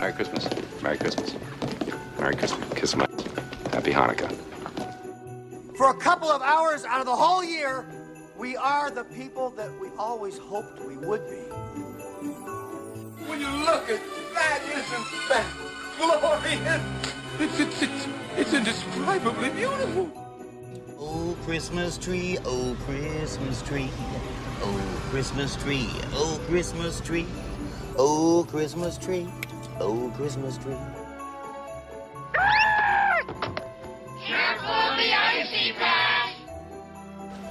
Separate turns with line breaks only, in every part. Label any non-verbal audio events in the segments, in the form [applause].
Merry Christmas. Merry Christmas. Merry Christmas. Kiss my. Happy Hanukkah.
For a couple of hours out of the whole year, we are the people that we always hoped we would be.
When you look at that, isn't that glorious? It's, it's, it's, it's indescribably beautiful.
Oh, Christmas tree, oh, Christmas tree. Oh, Christmas tree, oh, Christmas tree. Oh, Christmas tree, oh, Christmas tree.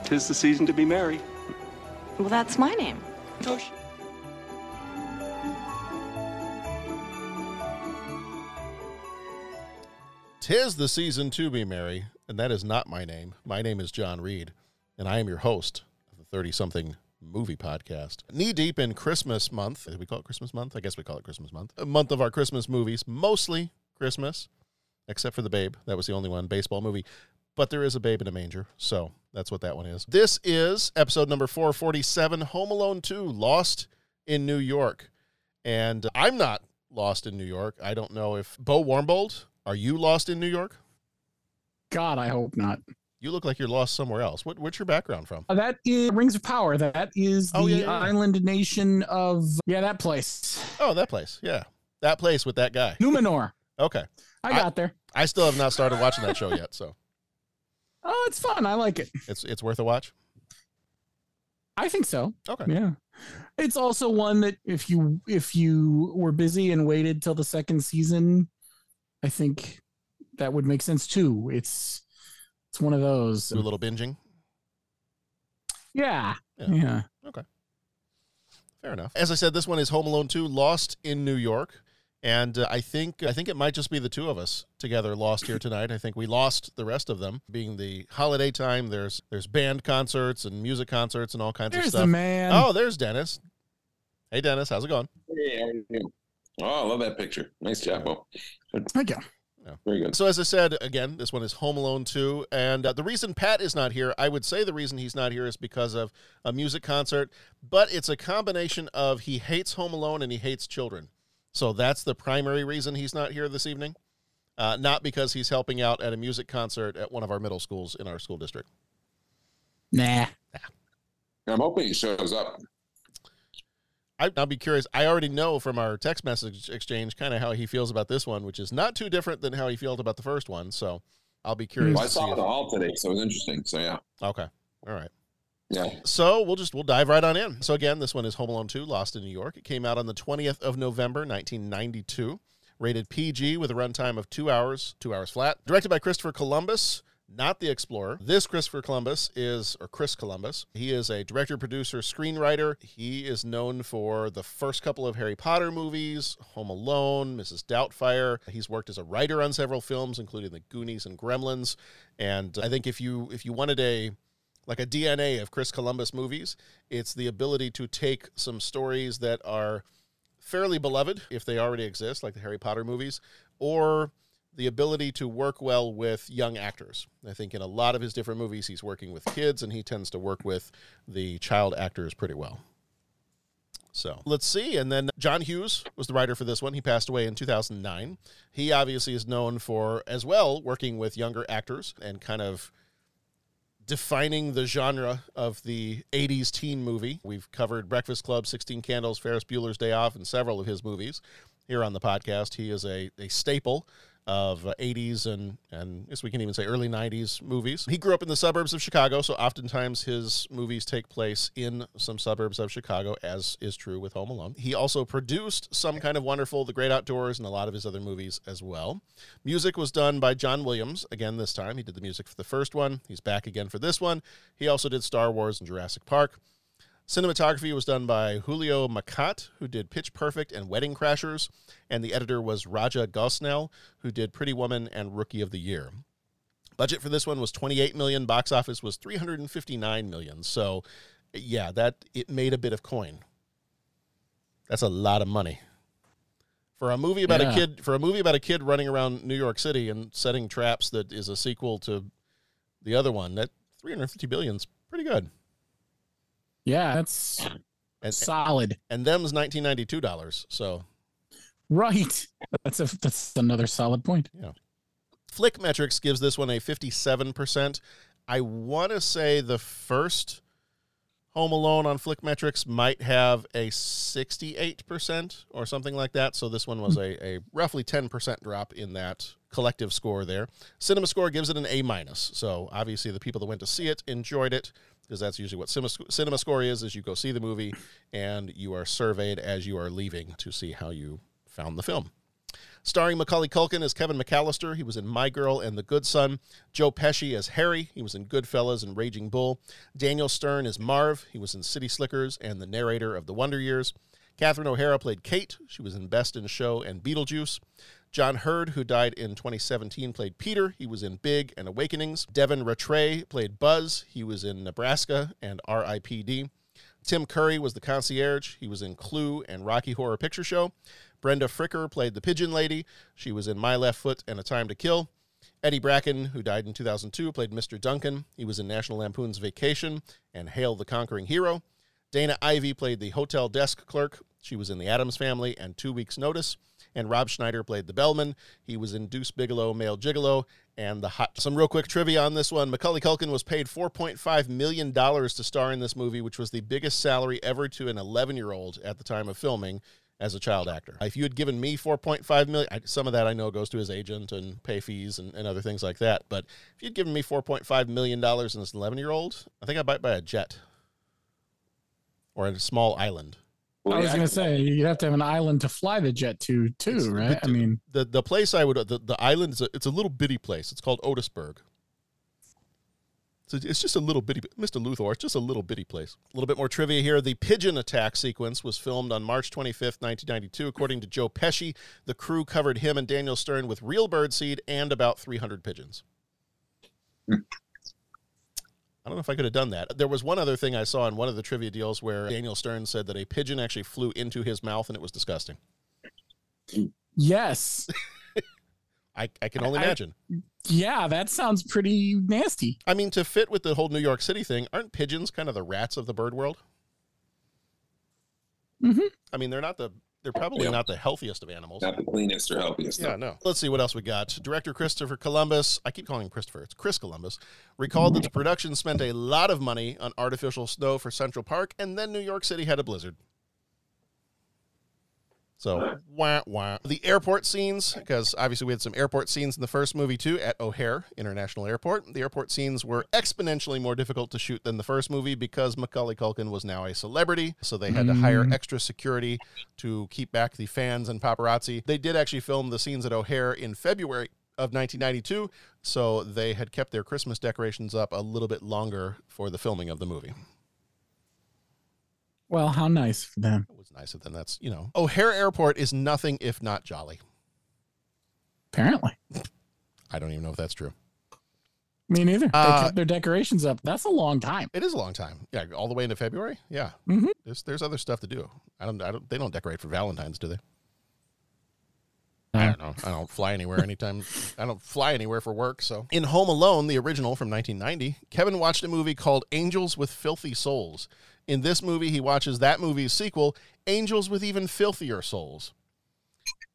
Tis the season to be merry.
Well, that's my name.
Tis the season to be merry, and that is not my name. My name is John Reed, and I am your host of the 30 something movie podcast. Knee deep in Christmas month. Did we call it Christmas month? I guess we call it Christmas month. A month of our Christmas movies, mostly Christmas, except for The Babe. That was the only one, baseball movie. But there is a babe in a manger, so that's what that one is. This is episode number 447 Home Alone 2 Lost in New York. And I'm not lost in New York. I don't know if Bo Warmbold, are you lost in New York?
God, I hope not.
You look like you're lost somewhere else. What, what's your background from?
Uh, That is Rings of Power. That is the
Oh, yeah, yeah, yeah.
island nation of yeah, that place,
Oh, that place. Yeah. That place with that guy.
Numenor. [laughs]
Okay.
I
I-
got there.
I still have not started watching that show yet, so [laughs]
Oh, it's fun. I like it.
it's it's worth a watch.
I think so.
Okay.
Yeah. It's also one that if you if you were busy and waited till the second season, I think that would make sense too. It's it's one of those.
Do a little binging.
Yeah.
Yeah.
Yeah.
Fair enough. As I said, this one is Home Alone 2 Lost in New York. And uh, I think I think it might just be the two of us together lost here tonight. I think we lost the rest of them. Being the holiday time, there's there's band concerts and music concerts and all kinds
There's
of
the
stuff.
man.
Oh, there's Dennis. Hey Dennis, how's it going?
Hey, how you doing? Oh, I love that picture. Nice job, Bo.
Thank you.
Very good.
So as I said, again, this one is Home Alone 2. And uh, the reason Pat is not here, I would say the reason he's not here is because of a music concert, but it's a combination of he hates Home Alone and he hates children. So that's the primary reason he's not here this evening. Uh, not because he's helping out at a music concert at one of our middle schools in our school district.
Nah.
I'm hoping he shows up.
I, I'll be curious. I already know from our text message exchange kind of how he feels about this one, which is not too different than how he felt about the first one. So I'll be curious.
Well, I saw it
if-
in the hall today, so it was interesting. So yeah,
Okay. All right.
yeah.
So we'll just we'll dive right on in. So again, this one is Home Alone 2, Lost in New York. It came out on the 20th of November, 1992. Rated PG with a runtime of two hours, two hours flat. Directed by Christopher Columbus, not the Explorer. This Christopher Columbus is, or Chris Columbus. He is a director, producer, screenwriter. He is known for the first couple of Harry Potter movies, Home Alone, Mrs. Doubtfire. He's worked as a writer on several films, including The Goonies and Gremlins. And I think if you if you wanted a like a DNA of Chris Columbus movies. It's the ability to take some stories that are fairly beloved, if they already exist, like the Harry Potter movies, or the ability to work well with young actors. I think in a lot of his different movies, he's working with kids, and he tends to work with the child actors pretty well. So let's see. And then John Hughes was the writer for this one. He passed away in 2009. He obviously is known for, as well, working with younger actors and kind of defining the genre of the 80s teen movie. We've covered Breakfast Club, 16 Candles, Ferris Bueller's Day Off, and several of his movies here on the podcast. He is a, a staple of uh, 80s and, and I we can even say early 90s movies. He grew up in the suburbs of Chicago, so oftentimes his movies take place in some suburbs of Chicago, as is true with Home Alone. He also produced Some Kind of Wonderful, The Great Outdoors, and a lot of his other movies as well. Music was done by John Williams again this time. He did the music for the first one. He's back again for this one. He also did Star Wars and Jurassic Park. Cinematography was done by Julio Macat, who did Pitch Perfect and Wedding Crashers, and the editor was Raja Gosnell, who did Pretty Woman and Rookie of the Year. Budget for this one was 28 million, box office was 359 million. So, yeah, that it made a bit of coin. That's a lot of money. For a movie about
Yeah.
a kid for a movie about a kid running around New York City and setting traps that is a sequel to the other one, that 350 billion is pretty good.
Yeah, that's
and
Solid.
and them's nineteen ninety two dollars. So
Right. That's a that's another solid point. Yeah.
Flick Metrics gives this one a fifty seven percent. I want to say the first Home Alone on Flick Metrics might have a sixty eight percent or something like that. So this one was a, a roughly ten percent drop in that collective score there. Cinema Score gives it an A minus. So obviously the people that went to see it enjoyed it because that's usually what cinema, cinema Score is: is you go see the movie and you are surveyed as you are leaving to see how you found the film. Starring Macaulay Culkin as Kevin McAllister, he was in My Girl and The Good Son. Joe Pesci as Harry, he was in Goodfellas and Raging Bull. Daniel Stern as Marv, he was in City Slickers and the narrator of The Wonder Years. Catherine O'Hara played Kate, she was in Best in Show and Beetlejuice. John Heard, who died in 2017, played Peter. He was in Big and Awakenings. Devin Ratray played Buzz. He was in Nebraska and R.I.P.D. Tim Curry was the concierge. He was in Clue and Rocky Horror Picture Show. Brenda Fricker played the Pigeon Lady. She was in My Left Foot and A Time to Kill. Eddie Bracken, who died in 2002, played Mr. Duncan. He was in National Lampoon's Vacation and Hail the Conquering Hero. Dana Ivey played the hotel desk clerk. She was in The Addams Family and Two Weeks' Notice. And Rob Schneider played the bellman. He was in Deuce Bigalow, Male Gigolo, and The Hot. Some real quick trivia on this one. Macaulay Culkin was paid $4.5 million to star in this movie, which was the biggest salary ever to an 11 year old at the time of filming as a child actor. If you had given me 4.5 million, I- some of that I know goes to his agent and pay fees and, and other things like that. But if you'd given me 4.5 million dollars and this 11 year old, I think I'd buy, buy a jet or a small island.
I was gonna say you'd have to have an island to fly the jet to too, right? I mean,
The the place I would the, the island is a, it's a little bitty place. It's called Otisburg. So it's just a little bitty, Mr. Luthor. It's just a little bitty place. A little bit more trivia here. The pigeon attack sequence was filmed on March 25th, 1992. According to Joe Pesci, the crew covered him and Daniel Stern with real birdseed and about 300 pigeons. I don't know if I could have done that. There was one other thing I saw in one of the trivia deals where Daniel Stern said that a pigeon actually flew into his mouth and it was disgusting.
yes, [laughs]
I, I can only
I-
imagine.
yeah, that sounds pretty nasty.
I mean, to fit with the whole New York City thing, aren't pigeons kind of the rats of the bird world?
Mhm.
I mean, they're not the they're probably
Yeah.
not the healthiest of animals.
Not the cleanest or healthiest.
Yeah, no. Let's see what else we got. Director Christopher Columbus, I keep calling him Christopher, it's Chris Columbus, recalled that the production spent a lot of money on artificial snow for Central Park, and then New York City had a blizzard. So, wah, wah. The airport scenes, because obviously we had some airport scenes in the first movie too at O'Hare International Airport. The airport scenes were exponentially more difficult to shoot than the first movie because Macaulay Culkin was now a celebrity. So they had to hire mm. extra security to keep back the fans and paparazzi. They did actually film the scenes at O'Hare in February of 1992, so they had kept their Christmas decorations up a little bit longer for the filming of the movie.
Well, how nice for them.
It was nicer than that's, you know. O'Hare Airport is nothing if not jolly.
Apparently,
I don't even know if that's true.
me neither.
Uh,
they kept their decorations up. That's a long time.
It is a long time. Yeah, all the way into February. Yeah.
Mhm.
There's there's other stuff to do. I don't I don't they don't decorate for Valentine's, do they? I don't know. I don't fly anywhere anytime. I don't fly anywhere for work. So, in Home Alone, the original from 1990, Kevin watched a movie called Angels with Filthy Souls. In this movie, he watches that movie's sequel, Angels with Even Filthier Souls.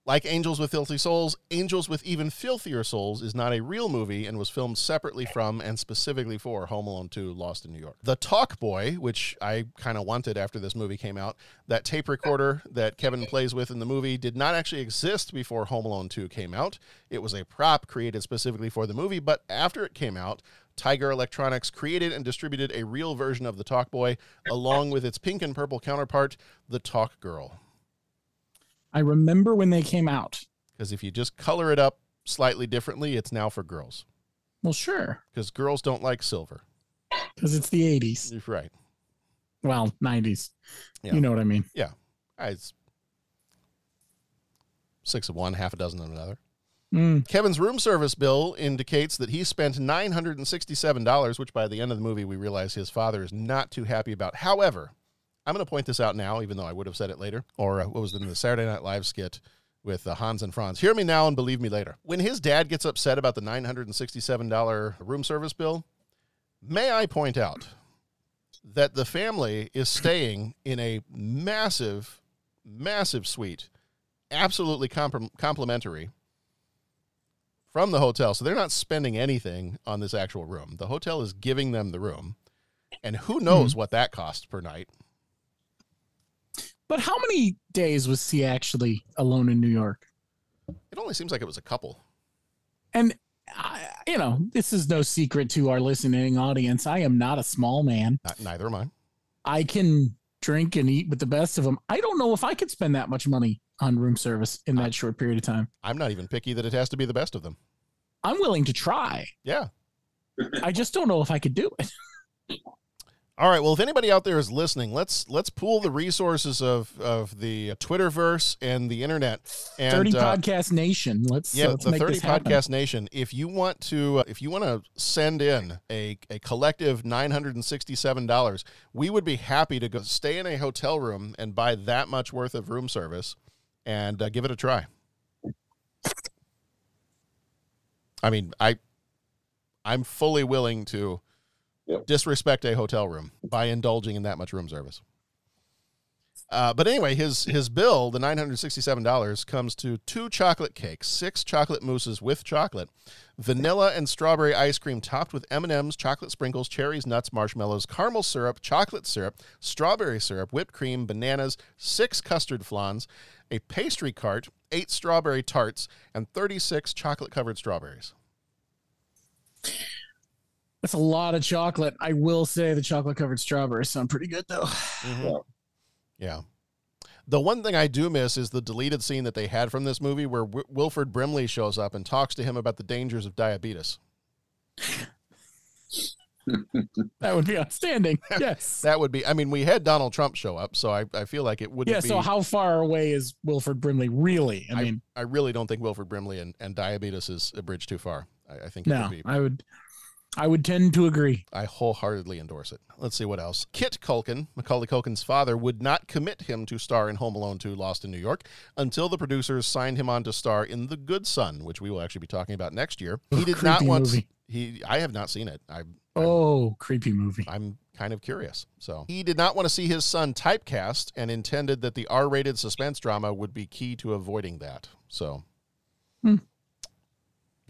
Like Angels with Filthy Souls, Angels with Even Filthier Souls is not a real movie and was filmed separately from and specifically for Home Alone 2 Lost in New York. The Talk Boy, which I kind of wanted after this movie came out, that tape recorder that Kevin plays with in the movie did not actually exist before Home Alone 2 came out. It was a prop created specifically for the movie, but after it came out, Tiger Electronics created and distributed a real version of the Talk Boy along with its pink and purple counterpart, the Talk Girl.
I remember when they came out.
Because if you just color it up slightly differently, it's now for girls.
Well, sure,
Because girls don't like silver.
because it's the '80s.
You're right.
Well, '90s.
Yeah.
You know what I mean?
Yeah. I, it's six of one, half a dozen of another.
Mm.
Kevin's room service bill indicates that he spent $967, which by the end of the movie we realize his father is not too happy about. However, I'm going to point this out now, even though I would have said it later, or uh, what was in the Saturday Night Live skit with uh, Hans and Franz. Hear me now and believe me later. When his dad gets upset about the $967 room service bill, may I point out that the family is staying in a massive, massive suite, absolutely comprom- complimentary from the hotel. So they're not spending anything on this actual room. The hotel is giving them the room. And who hmm. knows what that costs per night?
But how many days was he actually alone in New York?
It only seems like it was a couple.
And I, you know, this is no secret to our listening audience. I am not a small man.
Not, neither am I.
I can drink and eat with the best of them. I don't know if I could spend that much money on room service in that short period of time.
I'm not even picky that it has to be the best of them.
I'm willing to try.
Yeah.
I just don't know if I could do it.
All right. Well, if anybody out there is listening, let's let's pool the resources of of the Twitterverse and the internet. And,
30
uh,
podcast nation. Let's
yeah,
let's
the Thirty
this happen.
Podcast Nation. If you want to, uh, if you want to send in a a collective nine hundred and sixty seven dollars, we would be happy to go stay in a hotel room and buy that much worth of room service, and uh, give it a try. I mean, I I'm fully willing to
Yep.
disrespect a hotel room by indulging in that much room service. Uh, but anyway, his his bill, the nine hundred sixty seven dollars, comes to two chocolate cakes, six chocolate mousses with chocolate, vanilla and strawberry ice cream topped with M and M's, chocolate sprinkles, cherries, nuts, marshmallows, caramel syrup, chocolate syrup, strawberry syrup, whipped cream, bananas, six custard flans, a pastry cart, eight strawberry tarts, and thirty six chocolate covered strawberries.
That's a lot of chocolate. I will say the chocolate covered strawberries sound pretty good though. Mm-hmm.
Yeah. The one thing I do miss is the deleted scene that they had from this movie where w- Wilford Brimley shows up and talks to him about the dangers of diabetes. [laughs]
That would be outstanding. [laughs] Yes.
That would be, I mean, we had Donald Trump show up, so I, I feel like it wouldn't
yeah.
be.
So how far away is Wilford Brimley really? I mean,
I really don't think Wilford Brimley and, and diabetes is a bridge too far. I, I think it
no,
would be.
I would, I would tend to agree.
I wholeheartedly endorse it. Let's see what else. Kit Culkin, Macaulay Culkin's father, would not commit him to star in Home Alone 2 Lost in New York until the producers signed him on to star in The Good Son, which we will actually be talking about next year. He did not want
movie.
he I have not seen it. I
Oh, creepy movie.
I'm kind of curious. So he did not want to see his son typecast and intended that the R-rated suspense drama would be key to avoiding that. So,
Hmm.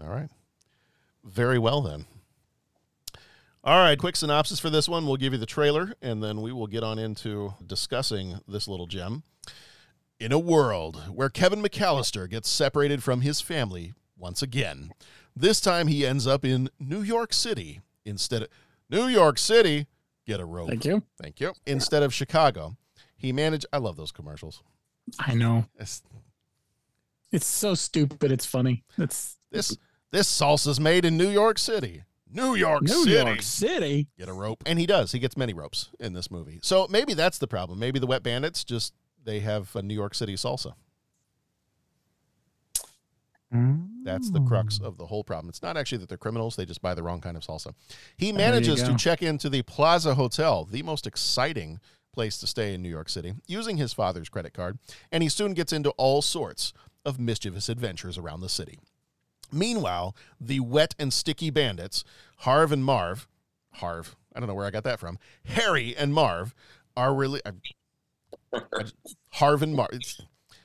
all right, very well then. All right, quick synopsis for this one. We'll give you the trailer, and then we will get on into discussing this little gem. In a world where Kevin McAllister gets separated from his family once again, this time he ends up in New York City instead of New York City. Get a rope.
Thank you.
Thank you. Instead of Chicago, he managed. I love those commercials.
I know
It's-
it's so stupid. It's funny. It's
this this salsa's made in New York City. New York
New
City.
York City.
Get a rope, and he does. He gets many ropes in this movie. So maybe that's the problem. Maybe the Wet Bandits just they have a New York City salsa. That's the crux of the whole problem. It's not actually that they're criminals, they just buy the wrong kind of salsa. He manages to check into the Plaza Hotel, the most exciting place to stay in New York City, using his father's credit card, and he soon gets into all sorts of mischievous adventures around the city. Meanwhile, the wet and sticky bandits, Harv and Marv, Harv, I don't know where I got that from, Harry and Marv are really I, I Harv and Marv.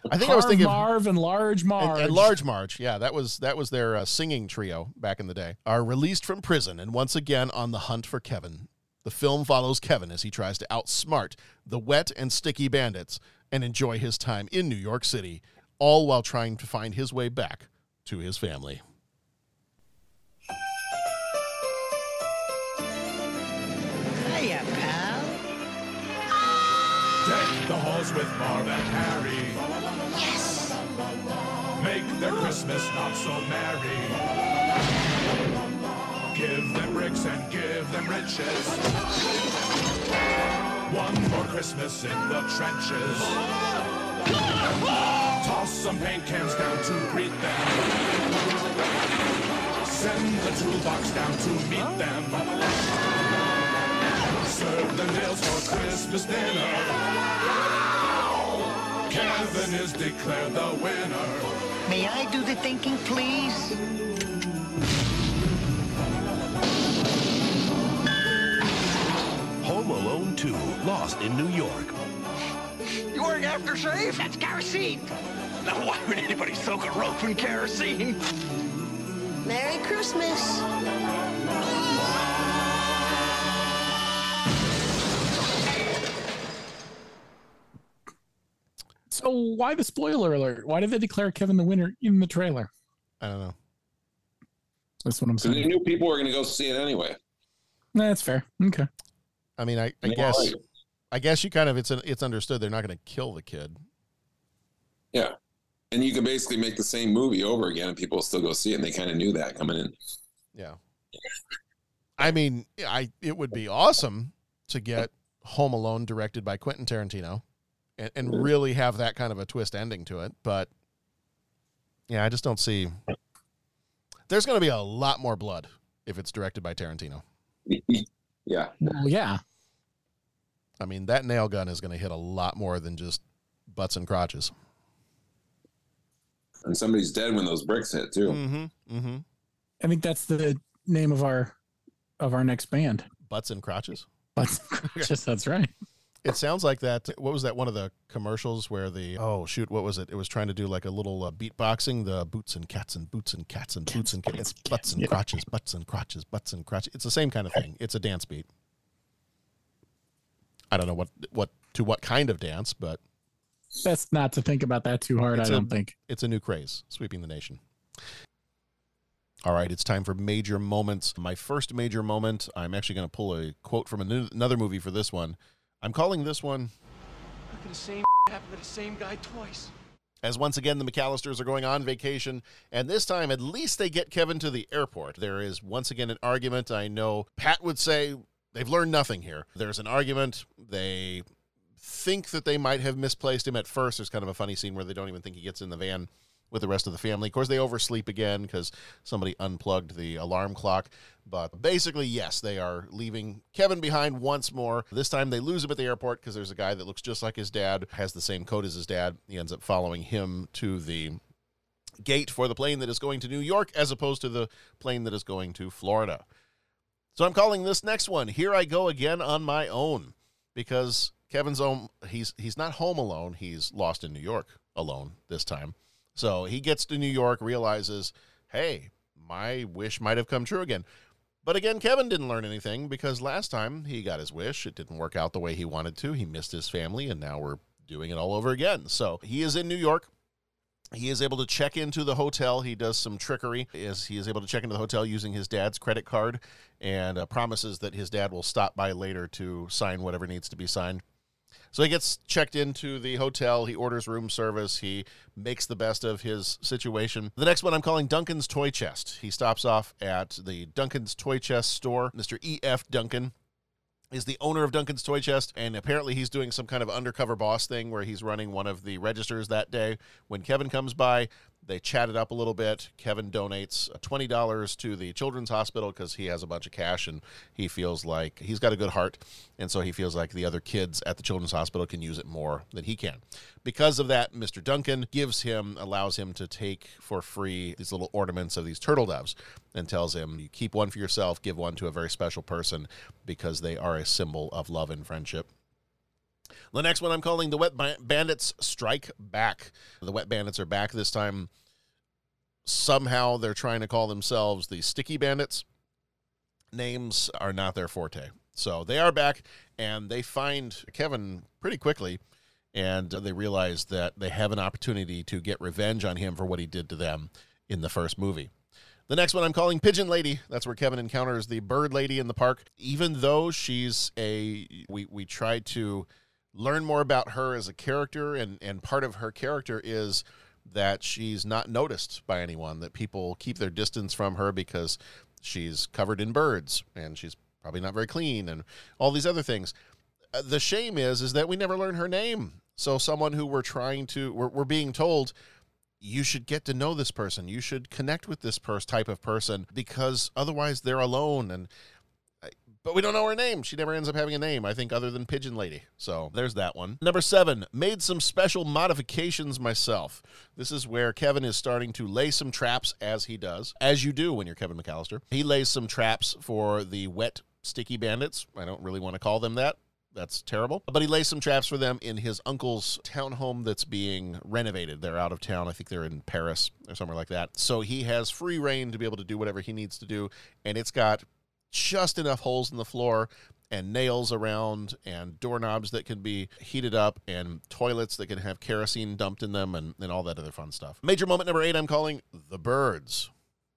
It's- I think I was thinking
Marv and Large Marge.
and, and Large Marge, yeah, that was that was their uh, singing trio back in the day. Are released from prison and once again on the hunt for Kevin. The film follows Kevin as he tries to outsmart the wet and sticky bandits and enjoy his time in New York City, all while trying to find his way back to his family.
Hiya, pal.
Deck the halls with Marv and Harry. Make their Christmas not so merry. Give them bricks and give them riches. One more Christmas in the trenches. Toss some paint cans down to greet them. Send the toolbox down to meet them. Serve the nails for Christmas dinner. Kevin is declared the winner.
May I do the thinking, please?
Home Alone 2, Lost in New York.
You wearing aftershave? That's kerosene. Now why would anybody soak a rope in kerosene?
Merry Christmas.
So why the spoiler alert? Why did they declare Kevin the winner in the trailer?
I don't know.
That's what I'm
saying. they knew people were going to go see it anyway.
That's fair. Okay.
I mean, I, I
They
guess
like.
I guess you kind of it's an, it's understood they're not going to kill the kid.
Yeah. And you can basically make the same movie over again and people will still go see it. And they kind of knew that coming in.
Yeah. I mean, I it would be awesome to get Home Alone directed by Quentin Tarantino and, and really have that kind of a twist ending to it, but yeah, I just don't see There's going to be a lot more blood if it's directed by Tarantino.
yeah.
Well, yeah.
I mean, that nail gun is going to hit a lot more than just butts and crotches.
And somebody's dead when those bricks hit too.
Mhm. Mhm.
I think that's the name of our of our next band.
Butts and crotches.
But just [laughs] that's right.
It sounds like that. What was that? One of the commercials where the oh shoot, what was it? It was trying to do like a little uh, beatboxing. The boots and cats and boots and cats and boots and cats. It's butts and crotches, butts and crotches, butts and crotches. It's the same kind of thing. It's a dance beat. I don't know what what to what kind of dance, but
Best not to think about that too hard, I don't think.
it's a new craze sweeping the nation. All right, it's time for major moments. My first major moment, I'm actually going to pull a quote from another movie for this one. I'm calling this one
Look at the same [laughs] happen to the same guy twice.
as once again the McAllisters are going on vacation, and this time at least they get Kevin to the airport. There is once again an argument. I know Pat would say they've learned nothing here. There's an argument. They think that they might have misplaced him at first. There's kind of a funny scene where they don't even think he gets in the van with the rest of the family. Of course, they oversleep again because somebody unplugged the alarm clock. But basically, yes, they are leaving Kevin behind once more. This time they lose him at the airport because there's a guy that looks just like his dad, has the same coat as his dad. He ends up following him to the gate for the plane that is going to New York as opposed to the plane that is going to Florida. So I'm calling this next one Here I Go Again on My Own because Kevin's home he's he's not home alone, he's lost in New York alone this time. So he gets to New York, realizes, "Hey, my wish might have come true again." But again, Kevin didn't learn anything because last time he got his wish, it didn't work out the way he wanted to. He missed his family and now we're doing it all over again. So, he is in New York. He is able to check into the hotel. He does some trickery. Is he is able to check into the hotel using his dad's credit card, and uh, promises that his dad will stop by later to sign whatever needs to be signed. So he gets checked into the hotel. He orders room service. He makes the best of his situation. The next one I'm calling Duncan's Toy Chest. He stops off at the Duncan's Toy Chest store. Mr. E.F. Duncan is the owner of Duncan's Toy Chest, and apparently he's doing some kind of undercover boss thing where he's running one of the registers that day. When Kevin comes by, they chat it up a little bit. Kevin donates uh, $20 to the Children's Hospital because he has a bunch of cash and he feels like he's got a good heart. And so he feels like the other kids at the Children's Hospital can use it more than he can. Because of that, Mr. Duncan gives him, allows him to take for free these little ornaments of these turtle doves and tells him, You keep one for yourself, give one to a very special person because they are a symbol of love and friendship. The next one I'm calling the Wet Bandits Strike Back. The Wet Bandits are back this time. Somehow they're trying to call themselves the Sticky Bandits. Names are not their forte. So they are back and they find Kevin pretty quickly and they realize that they have an opportunity to get revenge on him for what he did to them in the first movie. The next one I'm calling Pigeon Lady. That's where Kevin encounters the bird lady in the park. Even though she's a we we tried to learn more about her as a character and and part of her character is that she's not noticed by anyone that people keep their distance from her because she's covered in birds and she's probably not very clean and all these other things. Uh, the shame is is that we never learn her name. So someone who we're trying to we're, we're being told you should get to know this person. You should connect with this pers- type of person because otherwise they're alone. And but we don't know her name. She never ends up having a name, I think, other than Pigeon Lady. So there's that one. Number seven, made some special modifications myself. This is where Kevin is starting to lay some traps, as he does, as you do when you're Kevin McAllister. He lays some traps for the wet, sticky bandits. I don't really want to call them that, That's terrible. But he lays some traps for them in his uncle's townhome that's being renovated. They're out of town. I think they're in Paris or somewhere like that. So he has free reign to be able to do whatever he needs to do. And it's got just enough holes in the floor and nails around and doorknobs that can be heated up and toilets that can have kerosene dumped in them and, and all that other fun stuff. Major moment number eight, I'm calling The Birds.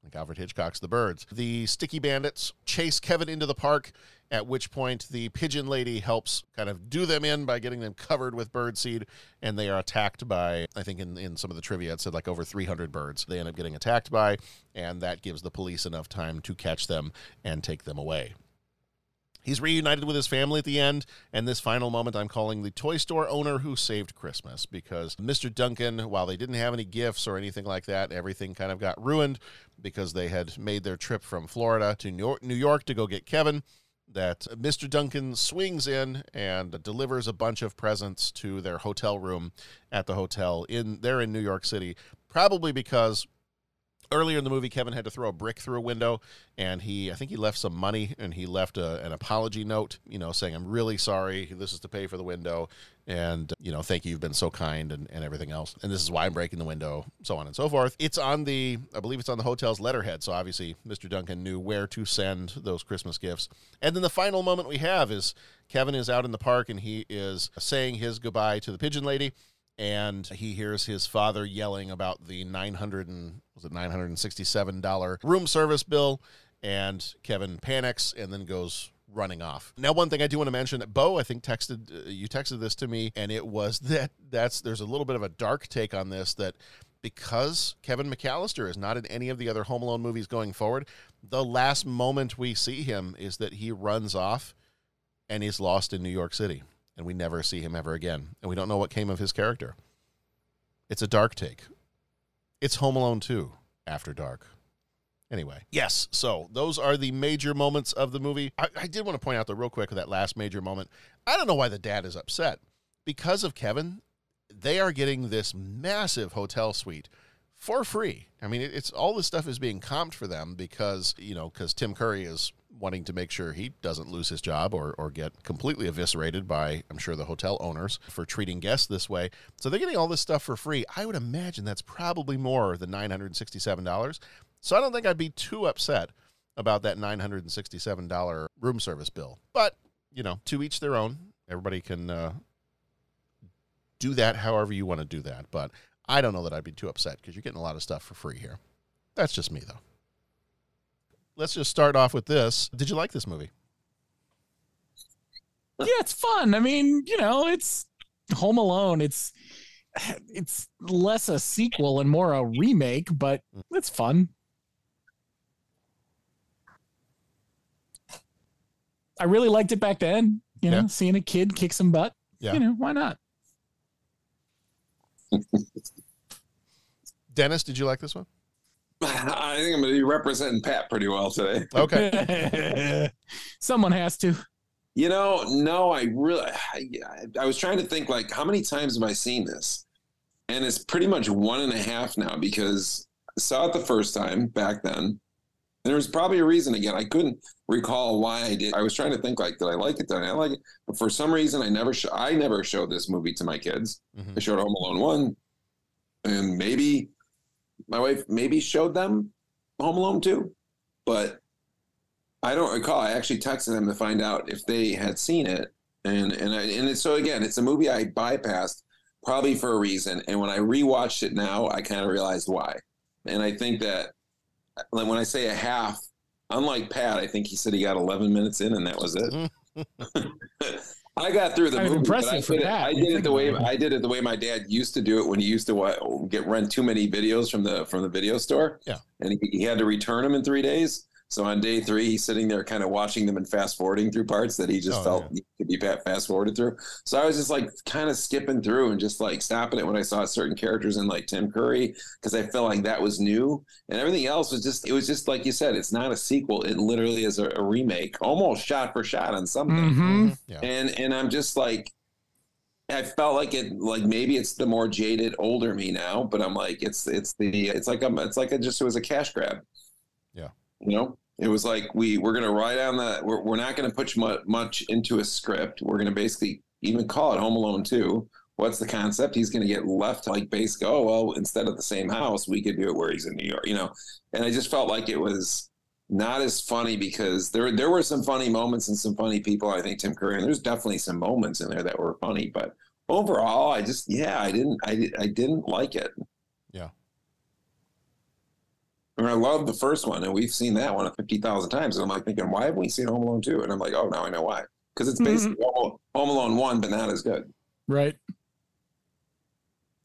Like Alfred Hitchcock's The Birds. The sticky bandits chase Kevin into the park, at which point the pigeon lady helps kind of do them in by getting them covered with bird seed, and they are attacked by, I think in, in some of the trivia it said like over 300 birds they end up getting attacked by, and that gives the police enough time to catch them and take them away. He's reunited with his family at the end, and this final moment I'm calling the toy store owner who saved Christmas because Mr. Duncan, while they didn't have any gifts or anything like that, everything kind of got ruined because they had made their trip from Florida to New York, to go get Kevin. That Mr. Duncan swings in and delivers a bunch of presents to their hotel room at the hotel in there in New York City, probably because earlier in the movie kevin had to throw a brick through a window and he i think he left some money and he left a, an apology note you know saying i'm really sorry. This is to pay for the window and you know thank you. You've been so kind and, and everything else. And this is why i'm breaking the window so on and so forth. It's on the i believe it's on the hotel's letterhead so obviously mr duncan knew where to send those christmas gifts. And then the final moment we have is kevin is out in the park and he is saying his goodbye to the pigeon lady and he hears his father yelling about the 900 and was it 967 dollar room service bill and Kevin panics and then goes running off. Now one thing I do want to mention that Bo I think texted uh, you texted this to me and it was [laughs] that that's there's a little bit of a dark take on this that because Kevin McAllister is not in any of the other Home Alone movies going forward, the last moment we see him is that he runs off and he's lost in New York City and we never see him ever again. And we don't know what came of his character. It's a dark take. It's Home Alone 2 after dark. Anyway, yes, so those are the major moments of the movie. I, I did want to point out, though, real quick, that last major moment. I don't know why the dad is upset. Because of Kevin, they are getting this massive hotel suite for free. I mean, it, it's all this stuff is being comped for them because, you know, because Tim Curry is wanting to make sure he doesn't lose his job or, or get completely eviscerated by, I'm sure, the hotel owners for treating guests this way. So they're getting all this stuff for free. I would imagine that's probably more than $967. So I don't think I'd be too upset about that $967 room service bill. But, you know, to each their own. Everybody can uh, do that however you want to do that. But I don't know that I'd be too upset because you're getting a lot of stuff for free here. That's just me, though let's just start off with this. Did you like this movie?
Yeah, it's fun. I mean, you know, it's Home Alone. It's it's less a sequel and more a remake, but it's fun. I really liked it back then. You know,
Yeah.
seeing a kid kick some butt.
Yeah.
You know, why not?
Dennis, did you like this one?
I think I'm going to be representing Pat pretty well today. [laughs]
Okay. [laughs]
Someone has to.
You know, no, I really, I, I was trying to think like, how many times have I seen this? And it's pretty much one and a half now because I saw it the first time back then. And there was probably a reason again. I couldn't recall why I did. I was trying to think like, did I like it? Did I like it? But for some reason, I never, sh- I never showed this movie to my kids.
Mhm.
I showed Home Alone one, and maybe my wife maybe showed them Home Alone two, but I don't recall. I actually texted them to find out if they had seen it, and and I, and it's, so again, it's a movie I bypassed probably for a reason. And when I rewatched it now, I kind of realized why. And I think that like when I say a half, unlike Pat, I think he said he got 11 minutes in and that was it. [laughs] [laughs] I got through the
Kind
movie.
impressive
I
for
did, it,
Pat,
I did it the way. I did it the way my dad used to do it when he used to get rent too many videos from the from the video store.
Yeah.
and he, he had to return them in three days. So on day three, he's sitting there kind of watching them and fast forwarding through parts that he just
Oh,
felt
yeah.
could be fast forwarded through. So I was just like kind of skipping through and just like stopping it when I saw certain characters in like Tim Curry because I felt like that was new and everything else was just it was just like you said, it's not a sequel. It literally is a, a remake, almost shot for shot on something
Mm-hmm.
Yeah.
and and I'm just like I felt like it like maybe it's the more jaded older me now, but I'm like it's it's the it's like I'm it's like I just it was a cash grab.
Yeah.
You know? it was like we we're gonna write on that. we're, we're not gonna put much much into a script. We're gonna basically even call it Home Alone Two. What's the concept? He's gonna get left like basically, oh well, instead of the same house, we could do it where he's in New York, you know. And I just felt like it was not as funny because there there were some funny moments and some funny people. I think Tim Curry and there's definitely some moments in there that were funny, but overall, I just yeah, I didn't I I didn't like it. I mean, I love the first one, and we've seen that one fifty thousand times. And I'm like thinking, why haven't we seen Home Alone two? And I'm like, oh, now I know why. Because it's mm-hmm. basically Home Home Alone one, but not as good.
Right.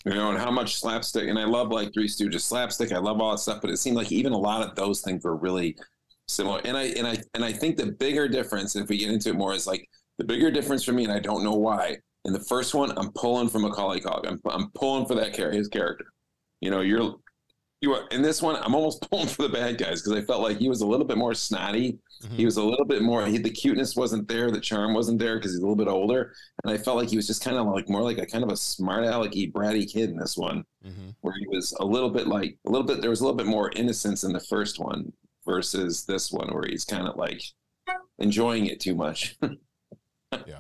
You know, and how much slapstick. And I love like Three Stooges slapstick. I love all that stuff, but it seemed like even a lot of those things were really similar. And I and I and I think the bigger difference, if we get into it more, is like the bigger difference for me, and I don't know why. In the first one, I'm pulling for Macaulay Culkin. I'm, I'm pulling for that character, his character. You know, you're you are in this one. I'm almost [laughs] pulling for the bad guys because I felt like he was a little bit more snotty.
Mm-hmm.
He was a little bit more. He, the cuteness wasn't there. The charm wasn't there because he's a little bit older. And I felt like he was just kind of like more like a kind of a smart alecky, bratty kid in this one,
Mm-hmm.
where he was a little bit like a little bit. There was a little bit more innocence in the first one versus this one, where he's kind of like enjoying it too much. [laughs]
Yeah.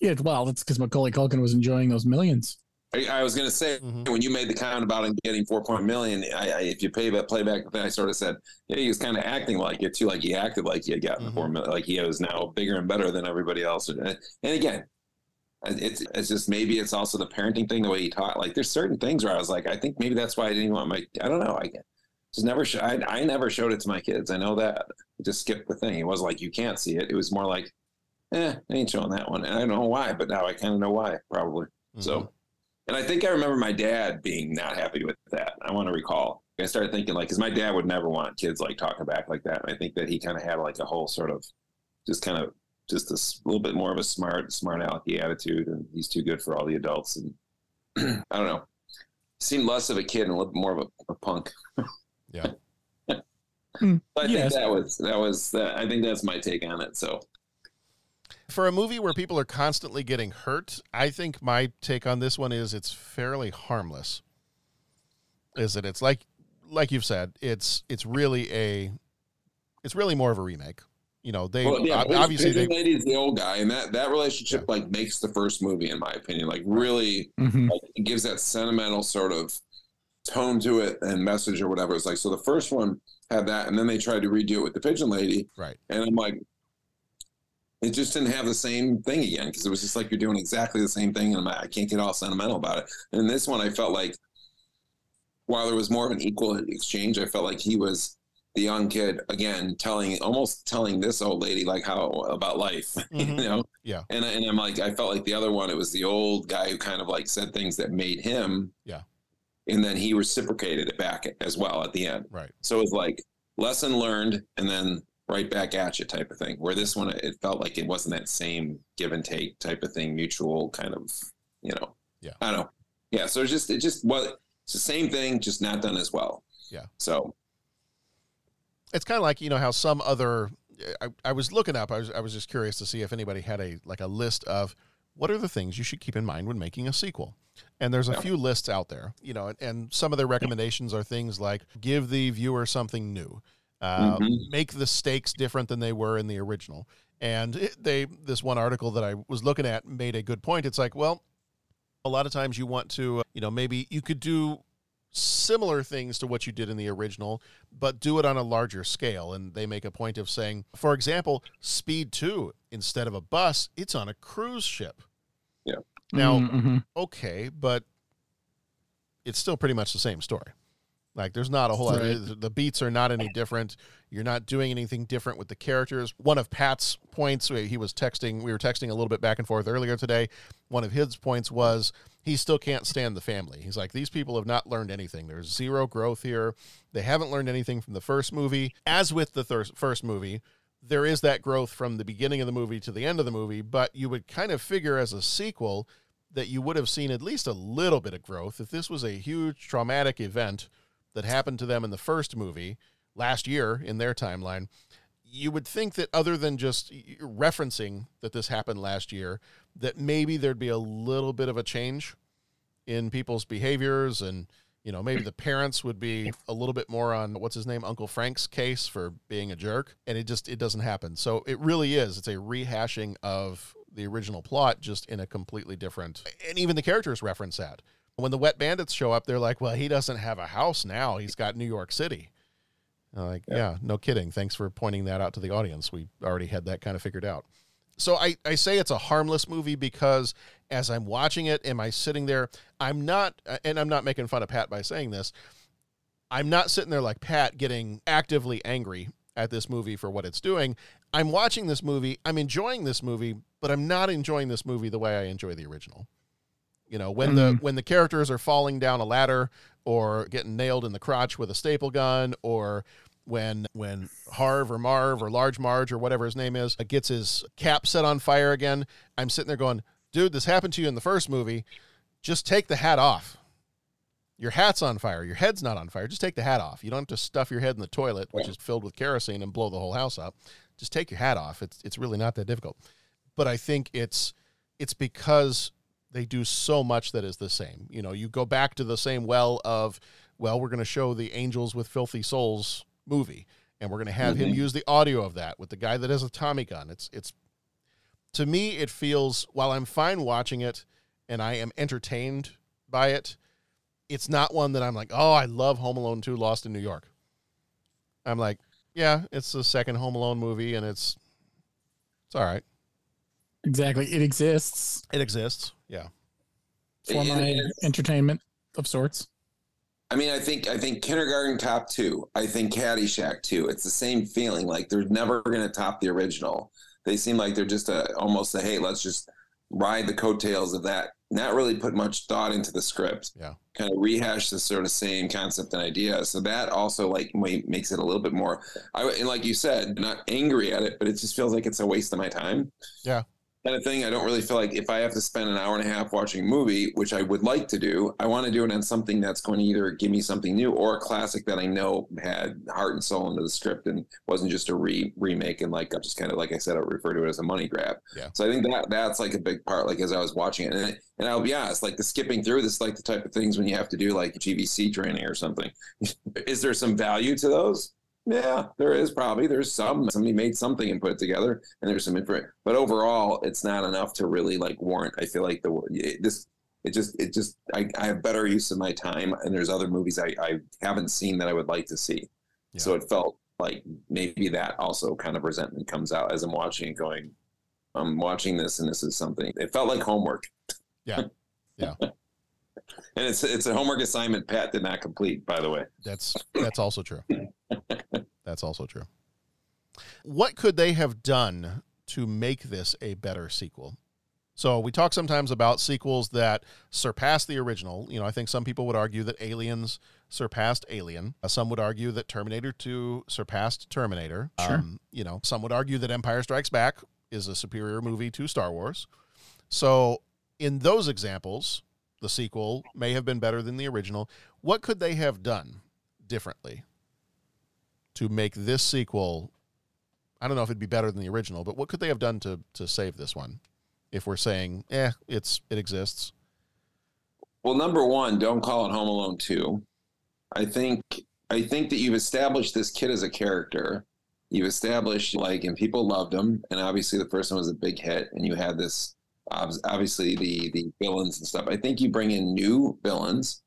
Yeah. Well, that's because Macaulay Culkin was enjoying those millions.
I, I was going to say
Mhm.
when you made the comment about him getting four point million, I, I, if you pay that playback, then I sort of said, yeah, he was kind of acting like it too, like he acted like he had gotten the four million, like he was now bigger and better than everybody else. And, and again, it's it's just maybe it's also the parenting thing, the way he taught. Like there's certain things where I was like, I think maybe that's why I didn't even want my. I don't know. I just never. Sh- I I never showed it to my kids. I know that. Just skipped the thing. It wasn't like you can't see it. It was more like, eh, I ain't showing that one. And I don't know why, but now I kind of know why, probably. So, and I think I remember my dad being not happy with that. I want to recall. I started thinking like, because my dad would never want kids like talking back like that. And I think that he kind of had like a whole sort of, just kind of, just a s- little bit more of a smart, smart alecky attitude, and he's too good for all the adults. And [clears throat] I don't know, seemed less of a kid and a little more of a, a punk.
Yeah. [laughs]
Hmm,
I
yes.
think that was that was that. I think that's my take on it. So
For a movie where people are constantly getting hurt, I think my take on this one is it's fairly harmless. Is that it's like like you've said, it's it's really a it's really more of a remake. You know, they
Well, yeah,
ob-
Pigeon-
obviously they
Pigeon Lady's the old guy, and that that relationship like makes the first movie, in my opinion, like really
Mhm.
like, it gives that sentimental sort of tone to it and message or whatever. It's like so the first one had that, and then they tried to redo it with the Pigeon Lady,
right.
and I'm like, it just didn't have the same thing again because it was just like you're doing exactly the same thing, and I'm I can't get all sentimental about it. And this one, I felt like while there was more of an equal exchange, I felt like he was the young kid again telling almost telling this old lady like how about life [laughs] you
Mhm.
know
Yeah.
and, and i'm like i felt like the other one it was the old guy who kind of like said things that made him
Yeah.
and then he reciprocated it back as well at the end
Right.
so it was like lesson learned and then right back at you type of thing where this one it felt like it wasn't that same give and take type of thing mutual kind of you know
Yeah.
i don't know yeah so it's just it just was it's the same thing just not done as well
Yeah.
so
it's kind of like you know how some other I, I was looking up I was, I was just curious to see if anybody had a like a list of what are the things you should keep in mind when making a sequel and there's a
Yeah.
few lists out there you know and, and some of their recommendations are things like give the viewer something new uh,
Mhm.
make the stakes different than they were in the original and it, they this one article that i was looking at made a good point it's like well a lot of times you want to uh, you know maybe you could do similar things to what you did in the original but do it on a larger scale and they make a point of saying for example speed 2 instead of a bus it's on a cruise ship
Yeah.
now
Mhm.
okay but it's still pretty much the same story like there's not a whole lot
Right.
the beats are not any different. You're not doing anything different with the characters. One of pat's points he was texting we were texting a little bit back and forth earlier today. One of his points was he still can't stand the family. He's like these people have not learned anything. There's zero growth here. They haven't learned anything from the first movie. As with the thir- first movie there is that growth from the beginning of the movie to the end of the movie but you would kind of figure as a sequel that you would have seen at least a little bit of growth. If this was a huge traumatic event that happened to them in the first movie last year in their timeline you would think that other than just referencing that this happened last year that maybe there'd be a little bit of a change in people's behaviors and You know, maybe the parents would be a little bit more on what's his name, Uncle Frank's case for being a jerk, and it just it doesn't happen. So it really is. It's a rehashing of the original plot, just in a completely different. And even the characters reference that. When the Wet Bandits show up, they're like, "Well, he doesn't have a house now. He's got New York City." I'm like, yeah. yeah, no kidding. Thanks for pointing that out to the audience. We already had that kind of figured out. So I, I say it's a harmless movie because as I'm watching it, am I sitting there? I'm not, uh, and I'm not making fun of Pat by saying this. I'm not sitting there like Pat getting actively angry at this movie for what it's doing. I'm watching this movie, I'm enjoying this movie, but I'm not enjoying this movie the way I enjoy the original. You know, when mm-hmm. the when the characters are falling down a ladder or getting nailed in the crotch with a staple gun or when when Harv or Marv or Large Marge or whatever his name is gets his cap set on fire again, I'm sitting there going, dude, this happened to you in the first movie. Just take the hat off. Your hat's on fire. Your head's not on fire. Just take the hat off. You don't have to stuff your head in the toilet, which is filled with kerosene, and blow the whole house up. Just take your hat off. It's it's really not that difficult. But I think it's it's because they do so much that is the same. You know, you go back to the same well of, well, we're going to show the angels with filthy souls movie, and we're going to have mm-hmm. him use the audio of that with the guy that has a Tommy gun. It's it's to me, it feels while I'm fine watching it and I am entertained by it, it's not one that I'm like, oh, I love Home Alone 2 Lost in New York. I'm like, yeah, it's the second Home Alone movie and it's it's all right.
Exactly. It exists.
It exists. Yeah.
For my entertainment of sorts.
I mean, I think I think Kindergarten Cop two. I think Caddyshack too. It's the same feeling. Like they're never going to top the original. They seem like they're just a almost a hey, let's just ride the coattails of that. Not really put much thought into the script.
Yeah,
kind of rehash the sort of same concept and idea. So that also like makes it a little bit more. I and like you said, not angry at it, but it just feels like it's a waste of my time.
Yeah,
kind of thing. I don't really feel like if I have to spend an hour and a half watching a movie, which I would like to do, I want to do it on something that's going to either give me something new or a classic that I know had heart and soul into the script and wasn't just a re remake and like I just kind of like I said, I refer to it as a money grab.
Yeah.
So I think that that's like a big part. Like as I was watching it, and and I'll be honest, like the skipping through this, like the type of things when you have to do like GVC training or something. [laughs] Is there some value to those? Yeah, there is probably. There's some. Somebody made something and put it together, and there's some info. But overall, it's not enough to really like warrant. I feel like the this it just it just I, I have better use of my time, and there's other movies I, I haven't seen that I would like to see. Yeah. So it felt like maybe that also kind of resentment comes out as I'm watching it, going, I'm watching this, and this is something. It felt like homework.
Yeah, yeah. [laughs]
and it's it's a homework assignment Pat did not complete, by the way.
That's that's also true. [laughs] [laughs] That's also true. What could they have done to make this a better sequel? So we talk sometimes about sequels that surpass the original. You know, I think some people would argue that Aliens surpassed Alien. Uh, some would argue that Terminator 2 surpassed Terminator.
Sure. Um,
you know, some would argue that Empire Strikes Back is a superior movie to Star Wars. So in those examples, the sequel may have been better than the original. What could they have done differently? To make this sequel I don't know if it'd be better than the original, but what could they have done to to save this one? If we're saying, eh, it's it exists.
Well, number one, don't call it Home Alone two. I think I think that you've established this kid as a character. You've established like, and people loved him, and obviously the first one was a big hit, and you had this obviously the the villains and stuff. I think you bring in new villains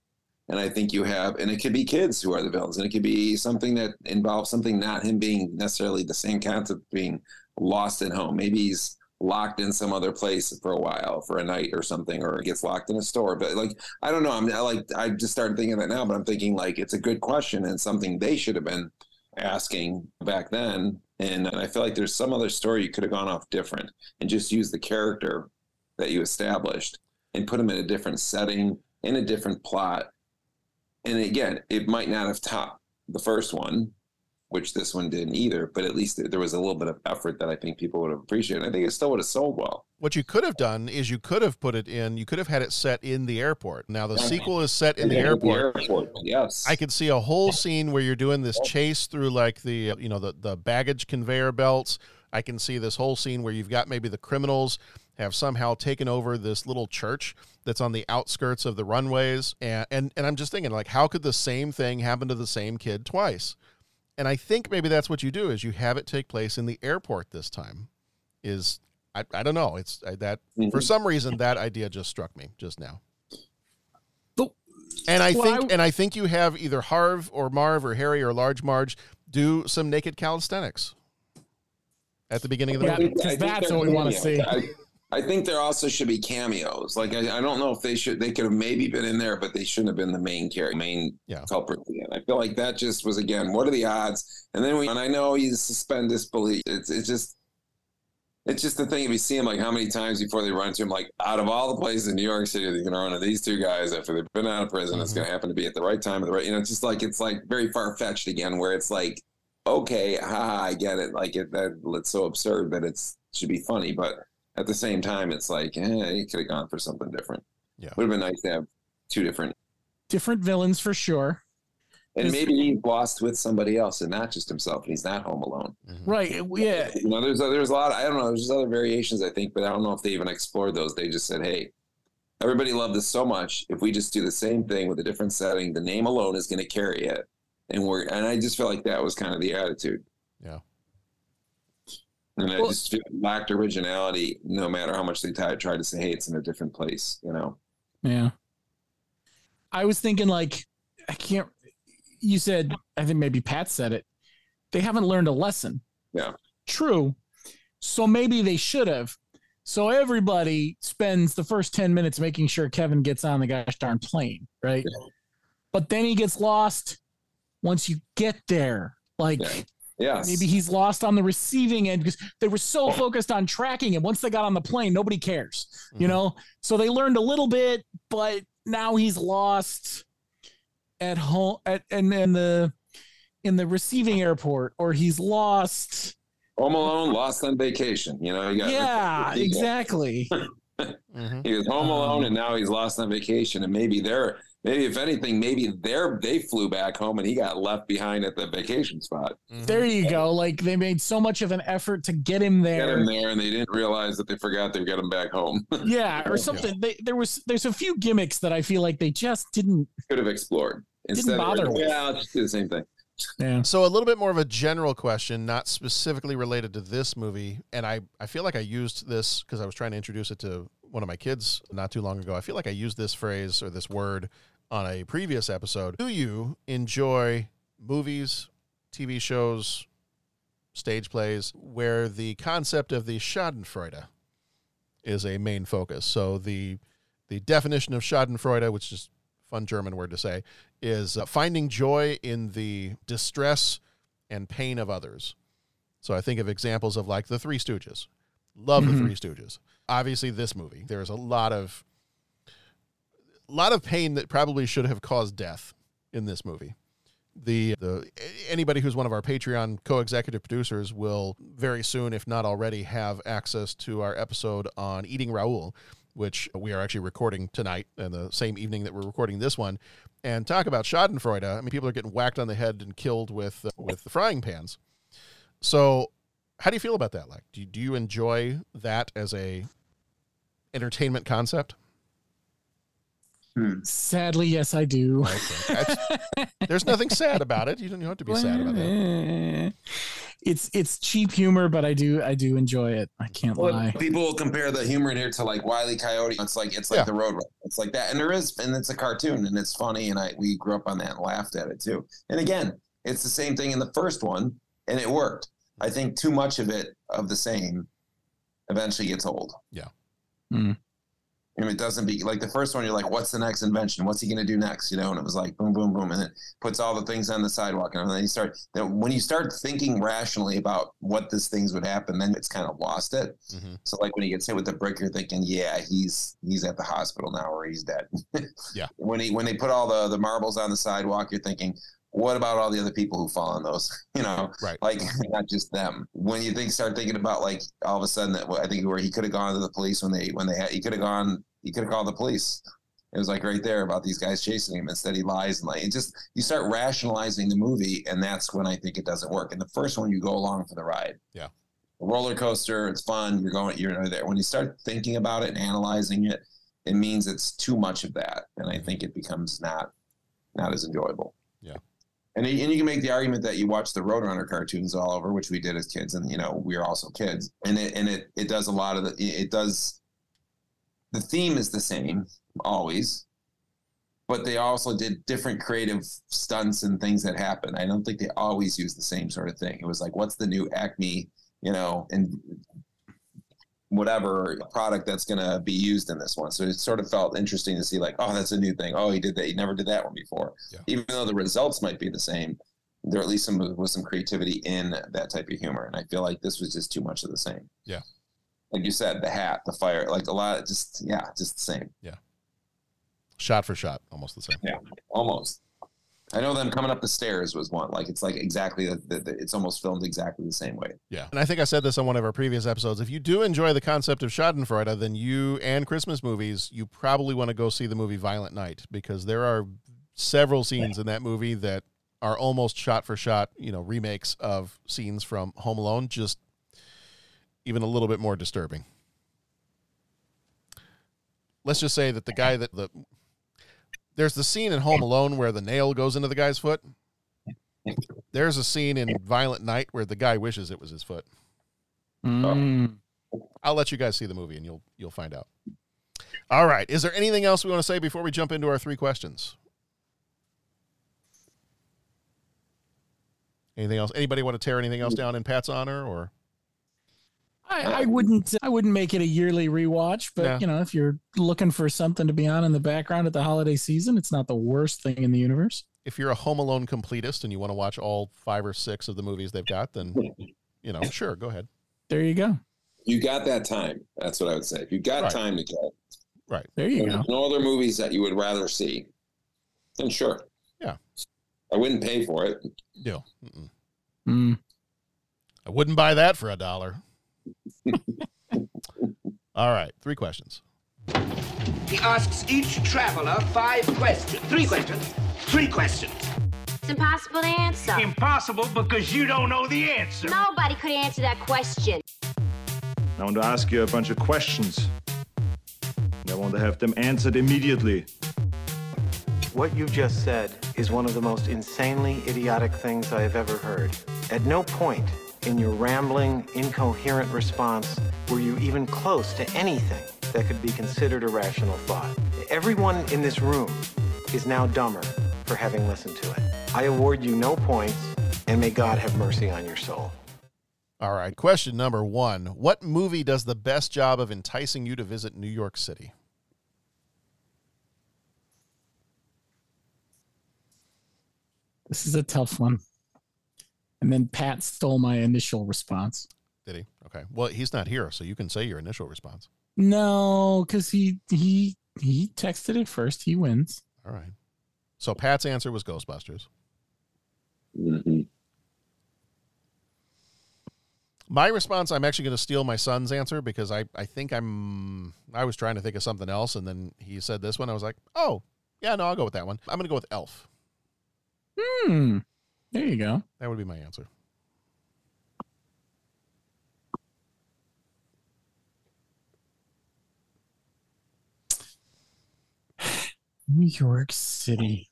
and I think you have, and it could be kids who are the villains, and it could be something that involves something not him being necessarily the same concept being lost at home. Maybe he's locked in some other place for a while, for a night or something, or gets locked in a store. But like, I don't know. I'm I like, I just started thinking that now, but I'm thinking like it's a good question and something they should have been asking back then. And, and I feel like there's some other story you could have gone off different and just use the character that you established and put him in a different setting, in a different plot and again, it might not have topped the first one, which this one didn't either, but at least there was a little bit of effort that I think people would have appreciated. I think it still would have sold well.
What you could have done is you could have put it in, you could have had it set in the airport. Now, the sequel is set in the airport.
the airport. Yes.
I could see a whole scene where you're doing this chase through like the, you know, the, the baggage conveyor belts. I can see this whole scene where you've got maybe the criminals have somehow taken over this little church that's on the outskirts of the runways and and, and I'm just thinking like how could the same thing happen to the same kid twice? And I think maybe that's what you do is you have it take place in the airport this time. Is I, I don't know. It's I, that for some reason that idea just struck me just now.
But-
And I
Well,
think
I-
and I think you have either Harv or Marv or Harry or Large Marge do some naked calisthenics at the beginning of the
Yeah,
movie.
because that's
they're
what we want to see.
I, think there also should be cameos. Like I, I don't know if they should. They could have maybe been in there, but they shouldn't have been the main character, main
Yeah.
culprit. Again, I feel like that just was again. What are the odds? And then we, and I know you suspend disbelief. It's it's just. It's just the thing if you see them like how many times before they run into him, like out of all the places in New York City they're gonna run into these two guys after they've been out of prison, it's
Mhm.
gonna happen to be at the right time at the right you know, it's just like it's like very far fetched again, where it's like okay, haha, I get it. Like it that it's so absurd that it's should be funny, but at the same time, it's like, eh, he could have gone for something different.
Yeah.
Would have been nice to have two different
Different villains for sure.
and maybe he's lost with somebody else and not just himself, and he's not home alone.
Right. Yeah.
You know, there's there's a lot. I don't know. There's just other variations, I think, but I don't know if they even explored those. They just said, "Hey, everybody loved this so much. If we just do the same thing with a different setting, the name alone is going to carry it." And we're and I just felt like that was kind of the attitude.
Yeah.
And I just feel lacked originality, no matter how much they tried tried to say, "Hey, it's in a different place." You know.
Yeah. I was thinking like I can't you said I think maybe Pat said it. They haven't learned a lesson.
Yeah.
True. So maybe they should have. So everybody spends the first 10 minutes making sure Kevin gets on the gosh darn plane, right? But then he gets lost once you get there. Like
Yeah. Yes.
maybe he's lost on the receiving end because they were so focused on tracking him. Once they got on the plane, nobody cares, you
Mhm.
know? So they learned a little bit, but now he's lost at home at and in the in the receiving airport, or he's lost.
Home Alone, Lost on Vacation. You know, you got
Yeah, [laughs] exactly. [laughs]
Mhm.
He was home alone, and now he's lost on vacation. And maybe they're maybe if anything, maybe they're they flew back home, and he got left behind at the vacation spot.
Mhm.
There you go. Like they made so much of an effort to get him there.
Get him there, and they didn't realize that they forgot to get him back home. [laughs]
Yeah, or something. They, there was there's a few gimmicks that I feel like they just didn't.
Could have explored instead.
Didn't bother
of,
with.
yeah, let's just do the same thing.
Yeah.
So a little bit more of a general question, not specifically related to this movie, and I I feel like I used this because I was trying to introduce it to one of my kids not too long ago. I feel like I used this phrase or this word on a previous episode. Do you enjoy movies, TV shows, stage plays where the concept of the Schadenfreude is a main focus? So the the definition of Schadenfreude, which is a fun German word to say, is uh, finding joy in the distress and pain of others. So I think of examples of like the Three Stooges. Love
Mhm.
the Three Stooges. Obviously, this movie there is a lot of lot of pain that probably should have caused death in this movie. The the anybody who's one of our Patreon co-executive producers will very soon, if not already, have access to our episode on eating Raoul, which we are actually recording tonight and the same evening that we're recording this one, and talk about Schadenfreude. I mean, people are getting whacked on the head and killed with uh, with the frying pans. So, how do you feel about that? Like, do you, do you enjoy that as a entertainment concept?
Sadly, yes, I do.
Okay. There's nothing sad about it. You don't have to be sad about that.
Eh. It's it's cheap humor, but I do I do enjoy it. I can't lie.
People will compare the humor in here to like Wile E. Coyote. It's like it's like
Yeah.
the Road It's like that, and there is, and it's a cartoon, and it's funny, and I we grew up on that and laughed at it too. And again, it's the same thing in the first one, and it worked. I think too much of it of the same eventually gets old.
Yeah.
Hmm.
And it doesn't be like the first one. You're like, what's the next invention? What's he going to do next? You know, and it was like boom, boom, boom, and it puts all the things on the sidewalk, and then you start. When you start thinking rationally about what these things would happen, then it's kind of lost it.
Mhm.
So like when he gets hit with the brick, you're thinking, yeah, he's he's at the hospital now, or he's dead. [laughs]
Yeah.
When he when they put all the the marbles on the sidewalk, you're thinking, what about all the other people who fall on those? [laughs] You know,
Right.
like [laughs] not just them. When you think start thinking about like all of a sudden that I think where he could have gone to the police when they when they had he could have gone he could have called the police. It was like right there about these guys chasing him. Instead, he lies and like it just you start rationalizing the movie, and that's when I think it doesn't work. And the first one, you go along for the ride.
Yeah.
a roller coaster. It's fun. You're going. You're there. When you start thinking about it and analyzing it, it means it's too much of that, and I mm-hmm. think it becomes not not as enjoyable. And, and you can make the argument that you watch the Roadrunner cartoons all over, which we did as kids, and you know we are also kids, and it and it it does a lot of the it does. The theme is the same always, but they also did different creative stunts and things that happen. I don't think they always use the same sort of thing. It was like, what's the new Acme, you know, and whatever product that's going to be used in this one. So it sort of felt interesting to see, like, oh, that's a new thing. Oh, he did that. He never did that one before.
Yeah.
Even though the results might be the same, there at least some was some creativity in that type of humor. And I feel like this was just too much of the same.
Yeah.
Like you said, the hat, the fire, like a lot, just yeah, just the same. Yeah.
Shot for shot, almost the same.
Yeah, almost. I know them coming up the stairs was one. Like it's like exactly the, the, the it's almost filmed exactly the same way.
Yeah. And I think I said this on one of our previous episodes. If you do enjoy the concept of Schadenfreude, then you and Christmas movies, you probably want to go see the movie Violent Night because there are several scenes in that movie that are almost shot for shot, you know, remakes of scenes from Home Alone, just even a little bit more disturbing. Let's just say that the guy that the there's the scene in Home Alone where the nail goes into the guy's foot. There's a scene in Violent Night where the guy wishes it was his foot.
Mm.
I'll let you guys see the movie and you'll you'll find out. All right. Is there anything else we want to say before we jump into our three questions? Anything else? Anybody want to tear anything else down in Pat's honor or
I, I wouldn't I wouldn't make it a yearly rewatch, but
No.
you know, if you're looking for something to be on in the background at the holiday season, it's not the worst thing in the universe.
if you're a Home Alone completist and you want to watch all five or six of the movies they've got, then you know, sure, go ahead.
There you go.
You got that time. That's what I would say. If you got
Right.
time to go,
Right.
There you
there's
go.
no other movies that you would rather see, then sure.
Yeah.
I wouldn't pay for it.
No.
Mm.
I wouldn't buy that for a dollar. All right. Three questions.
He asks each traveler five questions. Three questions. Three questions.
It's impossible to answer.
Impossible because you don't know the answer.
Nobody could answer that question.
I want to ask you a bunch of questions. I want to have them answered immediately.
What you just said is one of the most insanely idiotic things I have ever heard. At no point in your rambling, incoherent response were you even close to anything that could be considered a rational thought. Everyone in this room is now dumber for having listened to it. I award you no points, and may God have mercy on your soul.
All right. Question number one What movie does the best job of enticing you to visit New York City?
This is a tough one. And then Pat stole my initial response.
Did he? Okay. Well, he's not here, so you can say your initial response.
No, because he he he texted it first. He wins.
All right. So Pat's answer was Ghostbusters.
Mm-hmm.
My response, I'm actually going to steal my son's answer because I, I think I'm, I was trying to think of something else. And then he said this one. I was like, oh, yeah, no, I'll go with that one. I'm going to go with Elf.
Hmm. There you go.
That would be my answer.
New York City.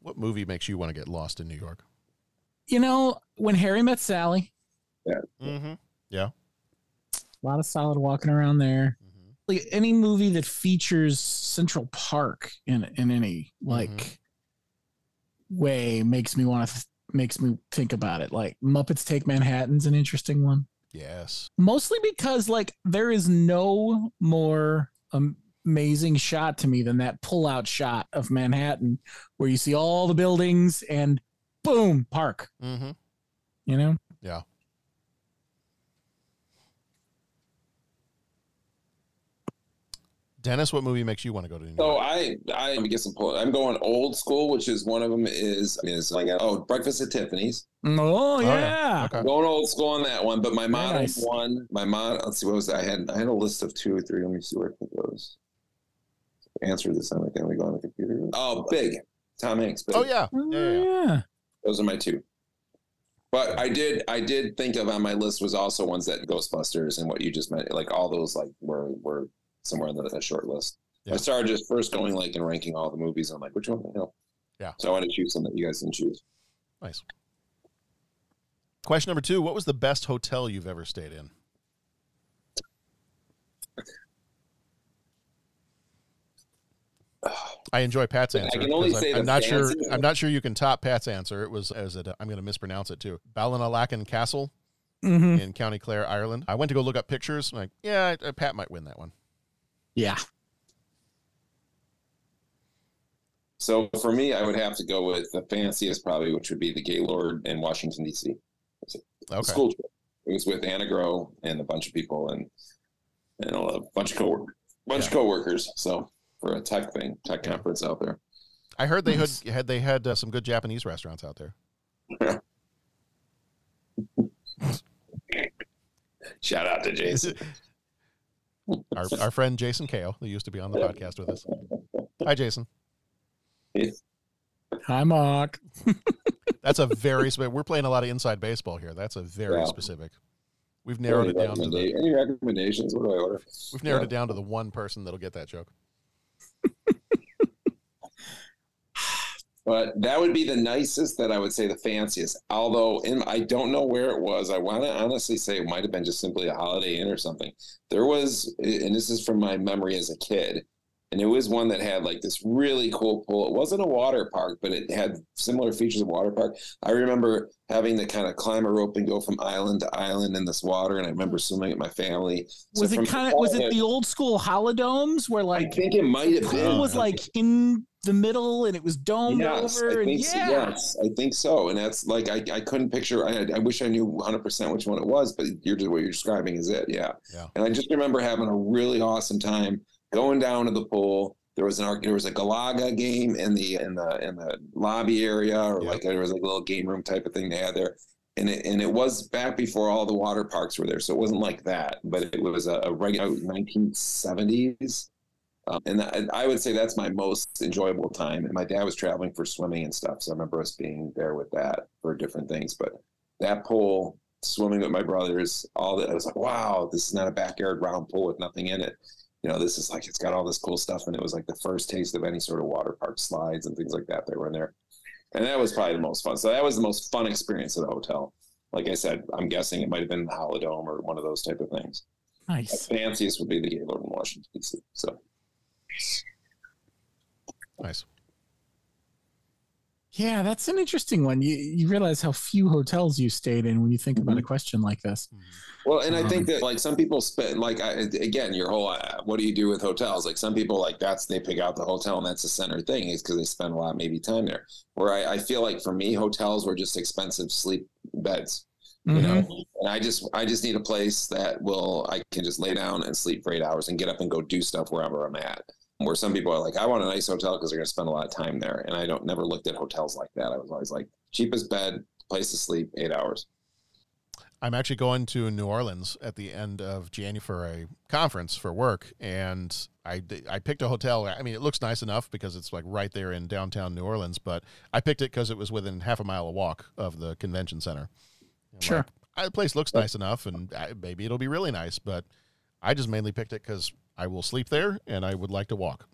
What movie makes you want to get lost in New York?
You know, when Harry met Sally,
Mm-hmm. Yeah.
a lot of solid walking around there.
Mm-hmm.
Like any movie that features Central Park in in any like
Mm-hmm.
Way makes me want to th- makes me think about it. Like Muppets Take Manhattan's an interesting one.
Yes.
Mostly because like there is no more um, amazing shot to me than that pull out shot of Manhattan where you see all the buildings and boom, park,
Mm-hmm.
you know?
Yeah. Dennis, what movie makes you want to go to New York?
So I, I let me get some. pull- I'm going old school, which is one of them is is like oh Breakfast at Tiffany's.
Mm, oh, oh,
yeah.
yeah.
Okay.
Going old school on that one, but my modern
nice.
one, my mod. Let's see, what was that? I had I had a list of two or three. Let me see where it goes. Answer this. I'm like, let me go on the computer. Oh, big. Tom Hanks. Big.
Oh, yeah. Oh, yeah, yeah, yeah.
yeah.
Those are my two. But I did, I did think of on my list was also ones that Ghostbusters and what you just meant, like all those like were were somewhere in the, the short list.
Yeah.
I started just first going like and ranking all the movies. I'm like, which one? You know.
Yeah.
So I want to choose some that you guys didn't choose.
Nice. Question number two: What was the best hotel you've ever stayed in? [sighs] I enjoy Pat's
I
answer.
can only
'cause I'm, I'm not sure.
fancy-
I'm not sure you can top Pat's answer. It was as it. I'm going to mispronounce it too. Ballinalacken Castle
Mhm.
in County Clare, Ireland. I went to go look up pictures. I'm like, yeah, Pat might win that one.
Yeah.
So for me, I would have to go with the fanciest probably, which would be the Gaylord in Washington D.C.
Okay.
school trip. It was with Anna Grow and a bunch of people and and a bunch of coworkers, bunch of coworkers. So for a tech thing, tech conference out there.
I heard they had, had they had uh, some good Japanese restaurants out there. [laughs]
Shout out to Jason. [laughs]
Our, our friend Jason Kao, who used to be on the podcast with us. Hi, Jason.
Hi, Mark. [laughs]
That's a very spe- we're playing a lot of inside baseball here. That's a very
Yeah.
specific. We've narrowed it down to the
any recommendations? What do I order?
we've narrowed
Yeah.
it down to the one person that'll get that joke.
But that would be the nicest that I would say the fanciest. Although in, I don't know where it was. I want to honestly say it might have been just simply a Holiday Inn or something. There was, and this is from my memory as a kid, and it was one that had like this really cool pool. It wasn't a water park, but it had similar features of water park. I remember having to kind of climb a rope and go from island to island in this water, and I remember swimming with my family. So
Was
from
it kind of was it the old school Holidomes where like I
think it might have
pool
been.
was like in the middle and it was domed
Yes,
over?
I
and
think so,
yeah.
yes, I think so. And that's like I, I couldn't picture. I, I wish I knew 100 percent which one it was, but you're what you're describing is it. Yeah.
Yeah.
And I just remember having a really awesome time going down to the pool. There was an there was a Galaga game in the in the in the lobby area, or like there was like a little game room type of thing they had there. And it, and it was back before all the water parks were there, so it wasn't like that. But it was a, a regular 1970s um, and that, I would say that's my most enjoyable time. And my dad was traveling for swimming and stuff, so I remember us being there with that for different things. But that pool, swimming with my brothers, all that I was like, wow, this is not a backyard round pool with nothing in it. You know, this is like it's got all this cool stuff, and it was like the first taste of any sort of water park slides and things like that that were in there. And that was probably the most fun. So that was the most fun experience of the hotel. Like I said, I'm guessing it might have been the Holidome or one of those type of things.
Nice.
The fanciest would be the Gaylord in Washington D.C. So.
Nice.
Yeah, that's an interesting one. You you realize how few hotels you stayed in when you think about a mm-hmm. question like this. Mm-hmm.
Well, and I think that like some people spend like I, again, your whole uh, what do you do with hotels? Like some people like that's they pick out the hotel and that's the center thing is because they spend a lot maybe time there. Where I, I feel like for me, hotels were just expensive sleep beds. You know, mm-hmm. and I just I just need a place that will I can just lay down and sleep for eight hours and get up and go do stuff wherever I'm at. Where some people are like, I want a nice hotel because they're going to spend a lot of time there, and I don't never looked at hotels like that. I was always like, cheapest bed, place to sleep, eight hours.
I'm actually going to New Orleans at the end of January for a conference for work, and I I picked a hotel. I mean, it looks nice enough because it's like right there in downtown New Orleans, but I picked it because it was within half a mile a walk of the convention center. I'm
Sure.
like, "Ah, the place looks nice enough, and maybe it'll be really nice, but I just mainly picked it because I will sleep there and I would like to walk.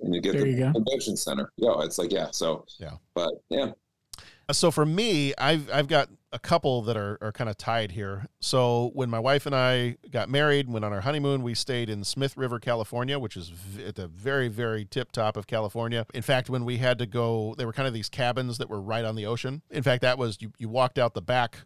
And you get
There
the
you
convention center. Yeah, it's like yeah. So
Yeah.
but yeah, uh,
So for me, I've I've got a couple that are, are kind of tied here. So when my wife and I got married, went on our honeymoon, we stayed in Smith River, California, which is v- at the very very tip top of California. In fact, when we had to go, they were kind of these cabins that were right on the ocean. In fact, that was you you walked out the back.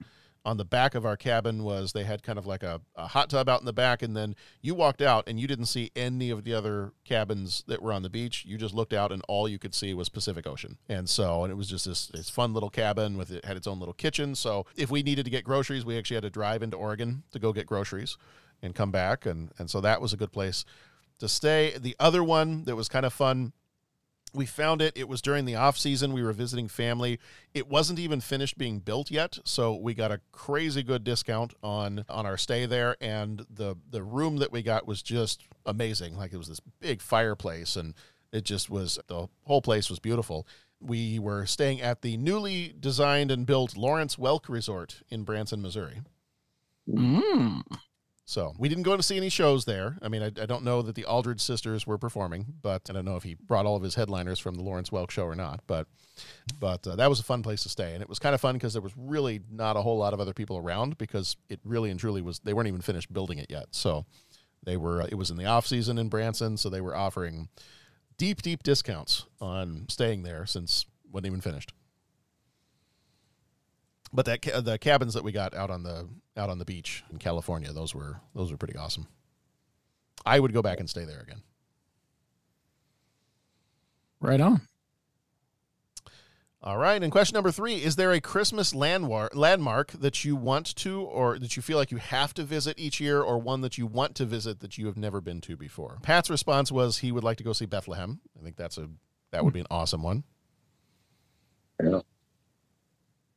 On the back of our cabin was they had kind of like a, a hot tub out in the back, and then you walked out and you didn't see any of the other cabins that were on the beach. You just looked out and all you could see was Pacific Ocean. And so, and it was just this, this fun little cabin with it had its own little kitchen. So if we needed to get groceries, we actually had to drive into Oregon to go get groceries and come back. And, and so that was a good place to stay. The other one that was kind of fun we found it it was during the off season we were visiting family it wasn't even finished being built yet so we got a crazy good discount on on our stay there and the the room that we got was just amazing like it was this big fireplace and It just was the whole place was beautiful. We were staying at the newly designed and built Lawrence Welk Resort in Branson, Missouri.
Mm.
So we didn't go to see any shows there. I mean, I, I don't know that the Aldridge sisters were performing, but I don't know if he brought all of his headliners from the Lawrence Welk show or not. But but uh, that was a fun place to stay, and it was kind of fun because there was really not a whole lot of other people around because it really and truly was they weren't even finished building it yet. So they were uh, it was in the off season in Branson, so they were offering deep deep discounts on staying there since wasn't even finished. But that ca- the cabins that we got out on the out on the beach in California, those were those were pretty awesome. I would go back and stay there again.
Right on.
All right, and question number three: Is there a Christmas landmark landmark that you want to, or that you feel like you have to visit each year, or one that you want to visit that you have never been to before? Pat's response was he would like to go see Bethlehem. I think that's a that would be an awesome one.
Yeah.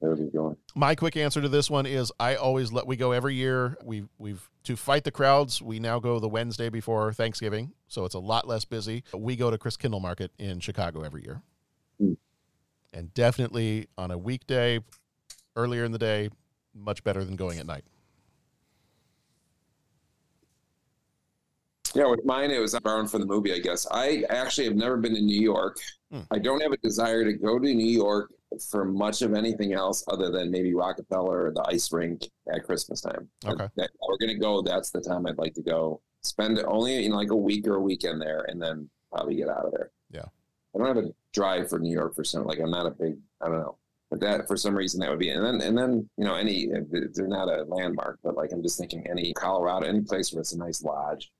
There we go.
My quick answer to this one is I always let we go every year. We we've to fight the crowds. We now go the Wednesday before Thanksgiving, so it's a lot less busy. We go to Christkindlmarket in Chicago every year,
Hmm.
and definitely on a weekday, earlier in the day, much better than going at night.
Yeah, with mine, it was borrowed from the movie, I guess. I actually have never been to New York.
Hmm.
I don't have a desire to go to New York for much of anything else other than maybe Rockefeller or the ice rink at Christmas time.
Okay.
That- that- we're going to go. That's the time I'd like to go. Spend only in like a week or a weekend there and then probably get out of there.
Yeah.
I don't have a drive for New York for some, like, I'm not a big, I don't know. But that, for some reason, that would be, and then, and then, you know, any, they're not a landmark, but like, I'm just thinking any Colorado, any place where it's a nice lodge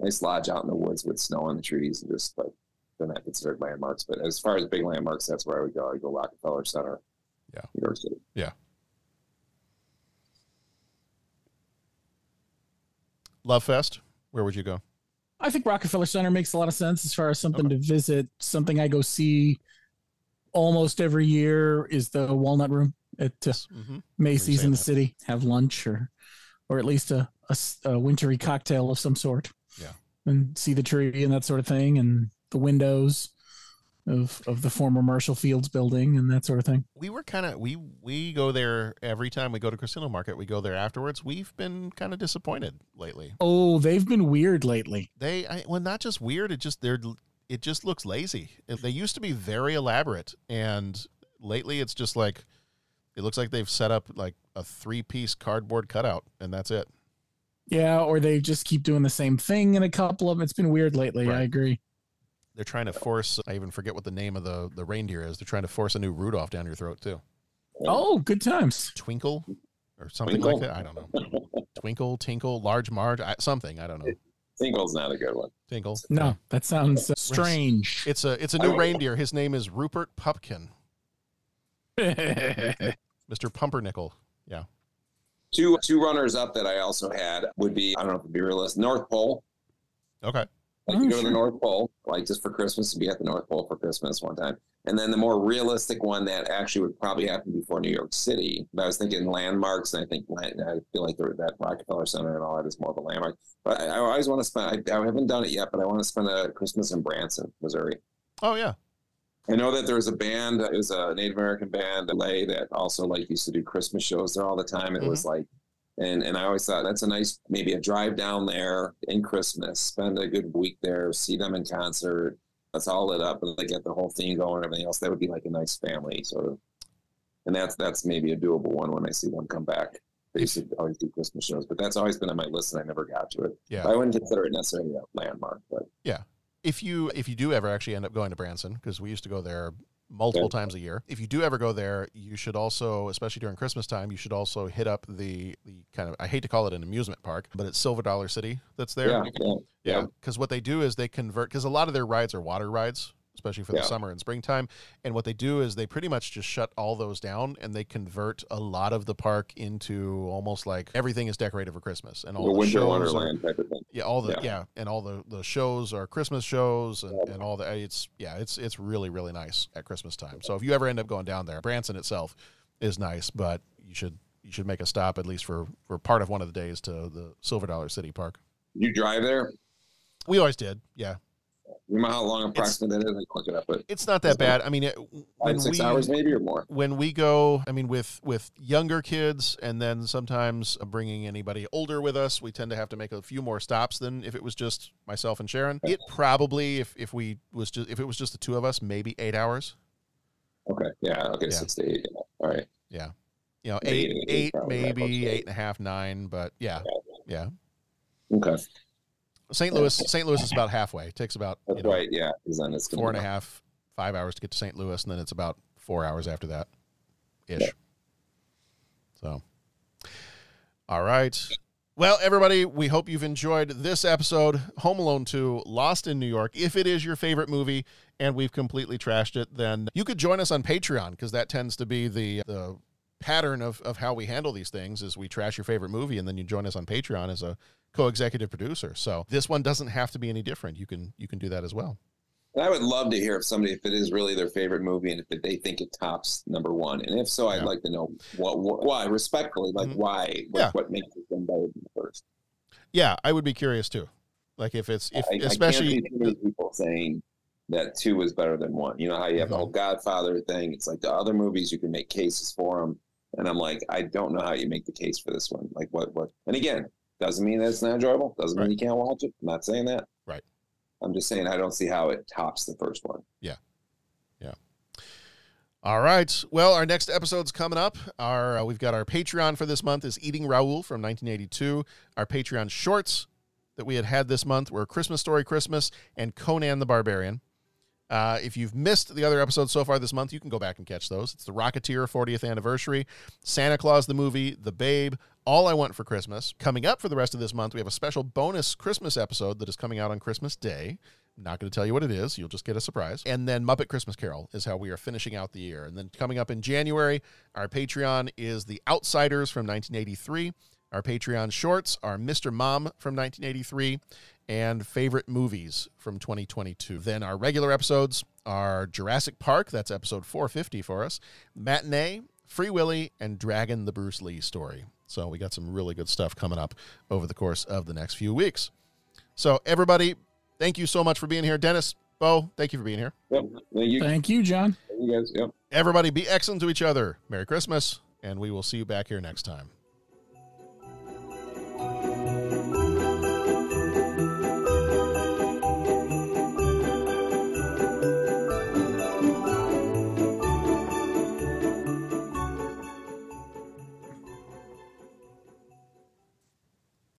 nice lodge out in the woods with snow on the trees and just like they're not considered landmarks. But as far as big landmarks, that's where I would go. I'd go Rockefeller Center.
Yeah.
New York City.
Yeah. Love Fest. Where would you go?
I think Rockefeller Center makes a lot of sense as far as something to visit. Something I go see almost every year is the Walnut Room at uh,
Mhm.
Macy's in the
that.
city. Have lunch or, or at least a a wintry cocktail of some sort. And see the tree and that sort of thing, and the windows of of the former Marshall Field's building and that sort of thing.
We were kind of we we go there every time we go to Casino Market. We go there afterwards. We've been kind of disappointed lately.
Oh, they've been weird lately.
They I, well, not just weird. It just they're it just looks lazy. They used to be very elaborate, and lately it's just like it looks like they've set up like a three piece cardboard cutout, and that's it.
Yeah, or they just keep doing the same thing in a couple of. It's been weird lately. I agree.
They're trying to force. I even forget what the name of the the reindeer is. They're trying to force a new Rudolph down your throat too.
Oh, good times.
Twinkle or something
Twinkle?
like that. I don't know. Twinkle, tinkle, large Marge, I, something. I don't know.
Tinkle's not a good one.
Tinkle.
No, that sounds uh, strange.
It's a it's a new reindeer. His name is Rupert Pupkin, [laughs] Mr. Pumpernickel. Yeah.
Two two runners up that I also had would be I don't know if it'd be realistic. North Pole.
Okay.
Like
Oh,
to go to the North Pole, like just for Christmas to be at the North Pole for Christmas one time. And then the more realistic one that actually would probably happen before New York City. But I was thinking landmarks, and I think I feel like the, that Rockefeller Center and all that is more of a landmark. But I, I always want to spend. I, I haven't done it yet, but I want to spend a Christmas in Branson, Missouri.
Oh yeah.
I know that there was a band, it was a Native American band, LA, that also like used to do Christmas shows there all the time. It was mm-hmm. like, and and I always thought that's a nice maybe a drive down there in Christmas, spend a good week there, see them in concert. That's all lit up, and they get the whole thing going and everything else. That would be like a nice family sort of, and that's that's maybe a doable one when I see them come back. They used to always do Christmas shows, but that's always been on my list, and I never got to it.
Yeah.
I wouldn't consider it necessarily a landmark, but
Yeah. If you if you do ever actually end up going to Branson, because we used to go there multiple
Yeah.
times a year. If you do ever go there, you should also, especially during Christmas time, you should also hit up the the kind of I hate to call it an amusement park, but it's Silver Dollar City that's there.
Yeah, yeah,
Yeah, because what they do is they convert because a lot of their rides are water rides, especially for the
Yeah.
summer and springtime. And what they do is they pretty much just shut all those down and they convert a lot of the park into almost like everything is decorated for Christmas and all
the
the,
Winter
shows are-
Wonderland type of thing.
Yeah, all the yeah.
Yeah.
and all the the shows are Christmas shows and, and all the it's yeah, it's it's really really nice at Christmas time. So if you ever end up going down there, Branson itself is nice, but you should you should make a stop at least for for part of one of the days to the Silver Dollar City Park.
You drive there?
We always did, yeah.
You know how long approximately that is? I can look it up, but
It's not that bad. I mean, it, when
five, six
we,
hours maybe or more.
when we go i mean with with younger kids and then sometimes bringing anybody older with us we tend to have to make a few more stops than if it was just myself and sharon it probably if if we was just if it was just the two of us maybe eight hours
Okay. Yeah. Okay.
Yeah.
Six to eight. Yeah. All right.
yeah you know eight
eight,
eight
close
maybe eight
eight.
and a half nine but yeah yeah
Okay.
St louis st louis is about halfway it takes about
That's
you know,
right. Yeah. Because then it's gonna
four and a half five hours to get to st louis and then it's about four hours after that ish so all right well everybody we hope you've enjoyed this episode home alone 2 lost in new york if it is your favorite movie and we've completely trashed it then you could join us on patreon because that tends to be the the pattern of, of how we handle these things is we trash your favorite movie and then you join us on patreon as a co-executive producer so this one doesn't have to be any different you can you can do that as well
And I would love to hear if somebody, if it is really their favorite movie, and if they think it tops number one, and if so, I'd like to know what, what why, respectfully, like
Mhm.
why, what,
Yeah.
what makes it them better than the first.
yeah i would be curious too like if it's if
I,
especially
I people saying that two is better than one. You know how you have the whole Godfather thing. It's like the other movies you can make cases for them, and I'm like, I don't know how you make the case for this one. Like what what? And again, doesn't mean that it's not enjoyable. Doesn't
Right.
mean you can't watch it. I'm not saying that.
Right.
I'm just saying I don't see how it tops the first one. Yeah. Yeah.
All right. Well, our next episode's coming up. Our uh, we've got our Patreon for this month is Eating Raoul from 1982. Our Patreon shorts that we had had this month were Christmas Story Christmas and Conan the Barbarian. Uh, if you've missed the other episodes so far this month, you can go back and catch those. It's the Rocketeer 40th anniversary, Santa Claus the movie, The Babe, All I Want for Christmas. Coming up for the rest of this month, we have a special bonus Christmas episode that is coming out on Christmas Day. Not going to tell you what it is. You'll just get a surprise. And then Muppet Christmas Carol is how we are finishing out the year. And then coming up in January, our Patreon is The Outsiders from 1983. Our Patreon shorts are Mr. Mom from 1983 and favorite movies from 2022. Then our regular episodes are Jurassic Park, that's episode 450 for us, Matinee, Free Willy, and Dragon the Bruce Lee story. So we got some really good stuff coming up over the course of the next few weeks. So everybody, thank you so much for being here. Dennis, Bo, thank you for being here.
Yep. Thank you.
Thank you, John.
Thank you guys. Yep.
Everybody be excellent to each other. Merry Christmas, and we will see you back here next time.